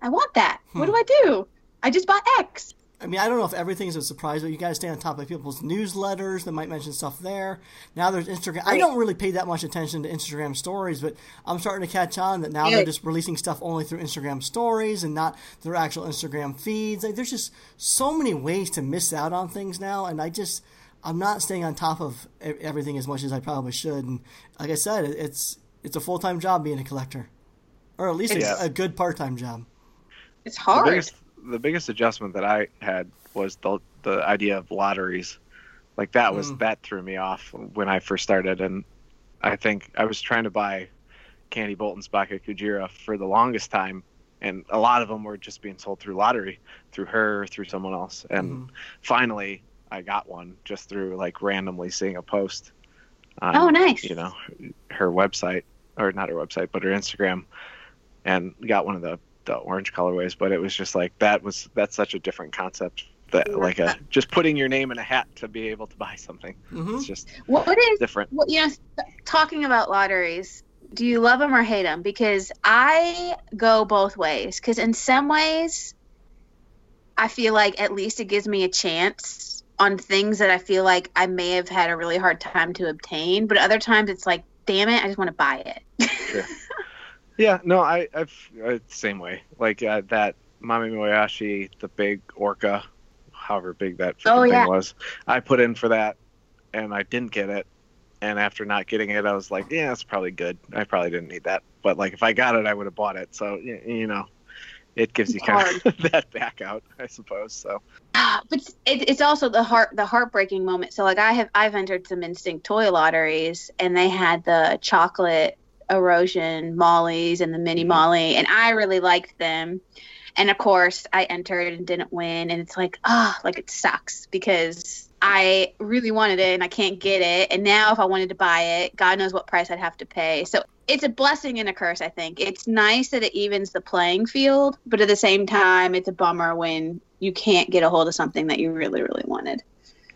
I want that. What do I do? I just bought X. I mean, I don't know if everything's a surprise, but you got to stay on top of people's newsletters that might mention stuff there. Now there's Instagram. I don't really pay that much attention to Instagram stories, but I'm starting to catch on that now they're just releasing stuff only through Instagram stories and not their actual Instagram feeds. Like, there's just so many ways to miss out on things now, and I just I'm not staying on top of e- everything as much as I probably should. And like I said, it's it's a full time job being a collector, or at least a, a good part time job. It's The hard. biggest, the biggest adjustment that I had was the the idea of lotteries. Like that was Mm. that threw me off when I first started, and I think I was trying to buy Candie Bolton's Baka Kujira for the longest time, and a lot of them were just being sold through lottery, through her, through someone else, and Mhm. finally I got one just through like randomly seeing a post. On, Oh, nice. You know, her website or not her website, but her Instagram, and got one of the the orange colorways. But it was just like that was that's such a different concept that like a just putting your name in a hat to be able to buy something. hmm It's just What is different. Well, you know, talking about lotteries, do you love them or hate them? Because I go both ways. Because in some ways, I feel like at least it gives me a chance on things that I feel like I may have had a really hard time to obtain. But other times, it's like, damn it, I just want to buy it. Yeah, no, I I've uh, same way. Like uh, that Mami Moyashi, the big orca, however big that Oh, yeah. thing was. I put in for that, and I didn't get it. And after not getting it, I was like, yeah, it's probably good. I probably didn't need that. But like, if I got it, I would have bought it. So you know, it gives you kind of that back out, I suppose. So but it, it's also the heart the heartbreaking moment so like i have i've entered some Instinctoy lotteries and they had the chocolate erosion mollies and the mini Mhm. molly and i really liked them and of course i entered and didn't win and it's like ah like it sucks because i really wanted it and i can't get it and now if i wanted to buy it god knows what price i'd have to pay so it's a blessing and a curse i think it's nice that it evens the playing field but at the same time it's a bummer when you can't get a hold of something that you really really wanted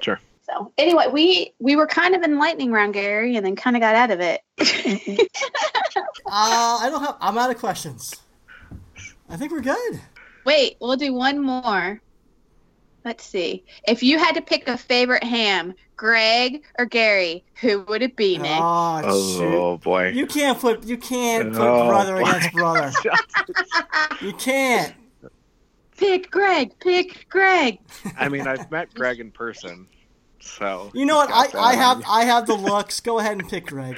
Sure. so anyway we we were kind of in lightning round gary and then kind of got out of it Uh, I don't have. I'm out of questions. I think we're good. Wait we'll do one more let's see if you had to pick a favorite ham greg or gary who would it be nick Oh, oh boy. You can't put you can't put Oh, brother boy. against brother. You can't. pick greg pick greg I mean, I've met Greg in person, so You know what? I, I have. I have the looks. Go ahead and pick Greg.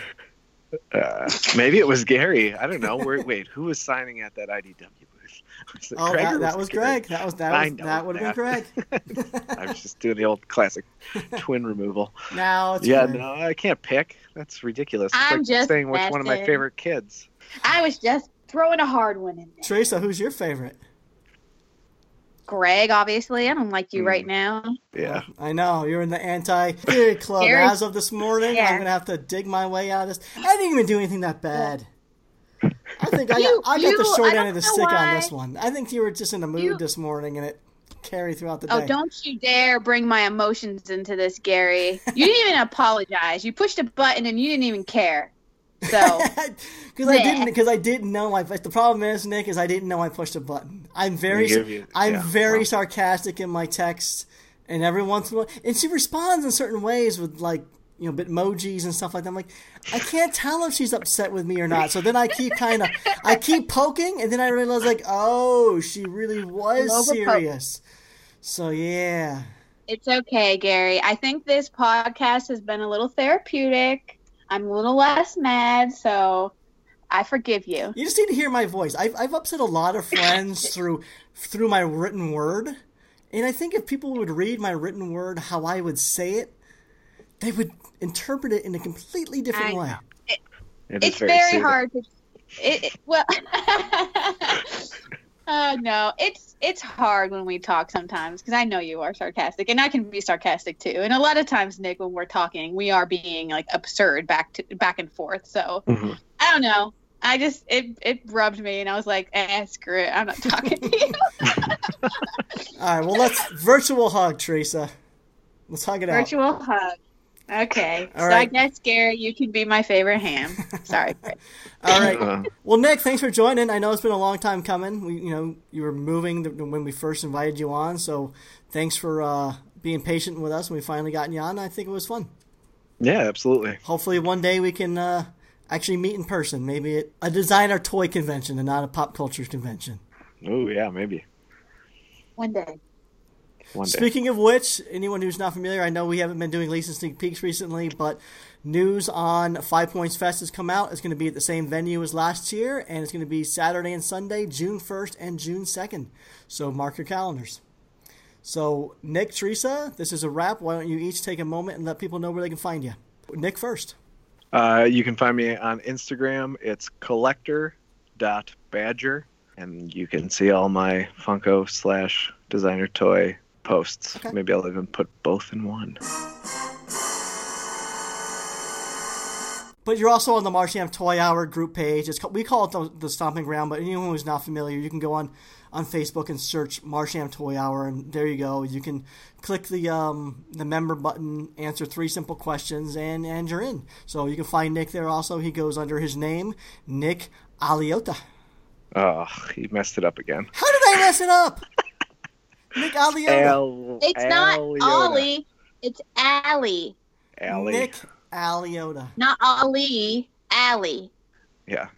Uh, maybe it was Gary. I don't know. Where, wait, who was signing at that IDW booth? Was it Oh, Greg that, that it was Gary? Greg. That was that was know that would have been Greg. I was just doing the old classic twin removal. Now it's yeah, Greg. no, I can't pick. That's ridiculous. It's I'm like just saying which one of my favorite kids. i was just throwing a hard one in there Teresa, who's your favorite? greg obviously i don't like you Hmm. right now Yeah. I know you're in the anti-period club as of this morning. Yeah. I'm gonna have to dig my way out of this. I didn't even do anything that bad. I think I got, You- I got the short end of the don't know stick on this one. I think you were just in a mood You- this morning, and it carried throughout the oh, day. Oh, don't you dare bring my emotions into this, Gary. You didn't even apologize. You pushed a button and you didn't even care. So, Because I didn't. Because I didn't know I. The problem is, Nick, is I didn't know I pushed a button. I'm very. You- I'm yeah, very well. sarcastic in my texts, and every once in a while, and she responds in certain ways with like you know bitmojis and stuff like that. I'm like, I can't tell if she's upset with me or not. So then I keep kind of, I keep poking, and then I realize like, oh, she really was serious. So yeah. it's okay, Gary. I think this podcast has been a little therapeutic. I'm a little less mad, so I forgive you. You just need to hear my voice. I've, I've upset a lot of friends through through my written word, and I think if people would read my written word how I would say it, they would interpret it in a completely different I way. know. It is it's very, soothing. hard to. It, it- well, uh, no, it's it's hard when we talk sometimes because I know you are sarcastic and I can be sarcastic too. And a lot of times, Nick, when we're talking, we are being like absurd back to back and forth. So Mhm. I don't know. I just it it rubbed me and I was like, eh, screw it. I'm not talking to you. All right, well let's virtual hug, Teresa. Let's hug it out. Virtual hug. Okay. All so I guess Gary, you can be my favorite ham. Sorry. All right. Uh, Well, Nick, thanks for joining. I know it's been a long time coming. We, you know, you were moving the, when we first invited you on, so thanks for uh, being patient with us. when we finally got you on. I think it was fun. yeah, absolutely. Hopefully, one day we can uh, actually meet in person. Maybe at a designer toy convention and not a pop culture convention. Oh yeah, maybe One day. One day. Speaking of which, anyone who's not familiar, I know we haven't been doing leaks and sneak peeks recently, but news on Five Points Fest has come out. It's going to be at the same venue as last year, and it's going to be Saturday and Sunday, June 1st and June 2nd. So mark your calendars. So, Nick, Teresa, this is a wrap. Why don't you each take a moment and let people know where they can find you? Nick first. Uh, you can find me on Instagram. It's collector.badger. And you can see all my Funko slash designer toy posts. Okay. Maybe I'll even put both in one. But you're also on the Martian Toy Hour group page. It's called, we call it the, the Stomping Ground, but anyone who's not familiar, you can go on on Facebook and search Martian Toy Hour, and there you go. You can click the um, the member button, answer three simple questions, and and you're in. So you can find Nick there. Also, he goes under his name, Nick Aliota. Oh, he messed it up again. How did I mess it up? Nick Aliota. Al- It's not Aliota. Ollie. It's Allie. Allie. Nick Aliota. Not Ali. Allie. Yeah.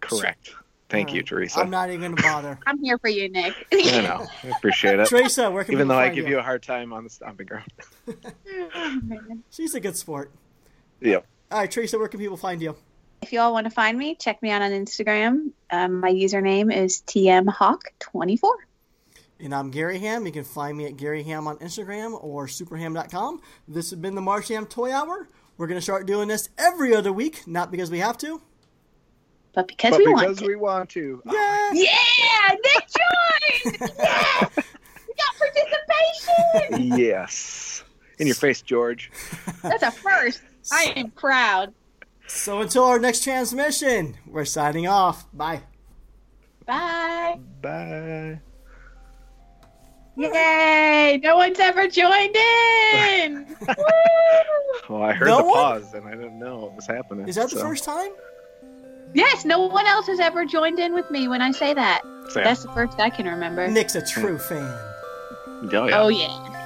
Correct. Thank you, Teresa. I'm not even going to bother. I'm here for you, Nick. I know. I appreciate it. Teresa, where can Even people though I find give you a hard time on the stomping ground. She's a good sport. Yep. All right, Teresa, where can people find you? If you all want to find me, check me out on Instagram. Um, my username is tmhawk24. And I'm Gary Ham. You can find me at Gary Ham on Instagram or superham.com. This has been the Martian Toy Hour. We're going to start doing this every other week, not because we have to. But because But we because want to. Because we want to. Yeah. Yeah, Nick joined. yes, we got participation. yes. In your face, George. That's a first. I am proud. So until our next transmission, we're signing off. Bye. Bye. Bye. Yay! No one's ever joined in. Woo! Well, I heard No the one? pause and I didn't know what was happening. Is that the first time? Yes, no one else has ever joined in with me when I say that. Sam. That's the first I can remember. Nick's a true fan. Oh, yeah. Oh yeah.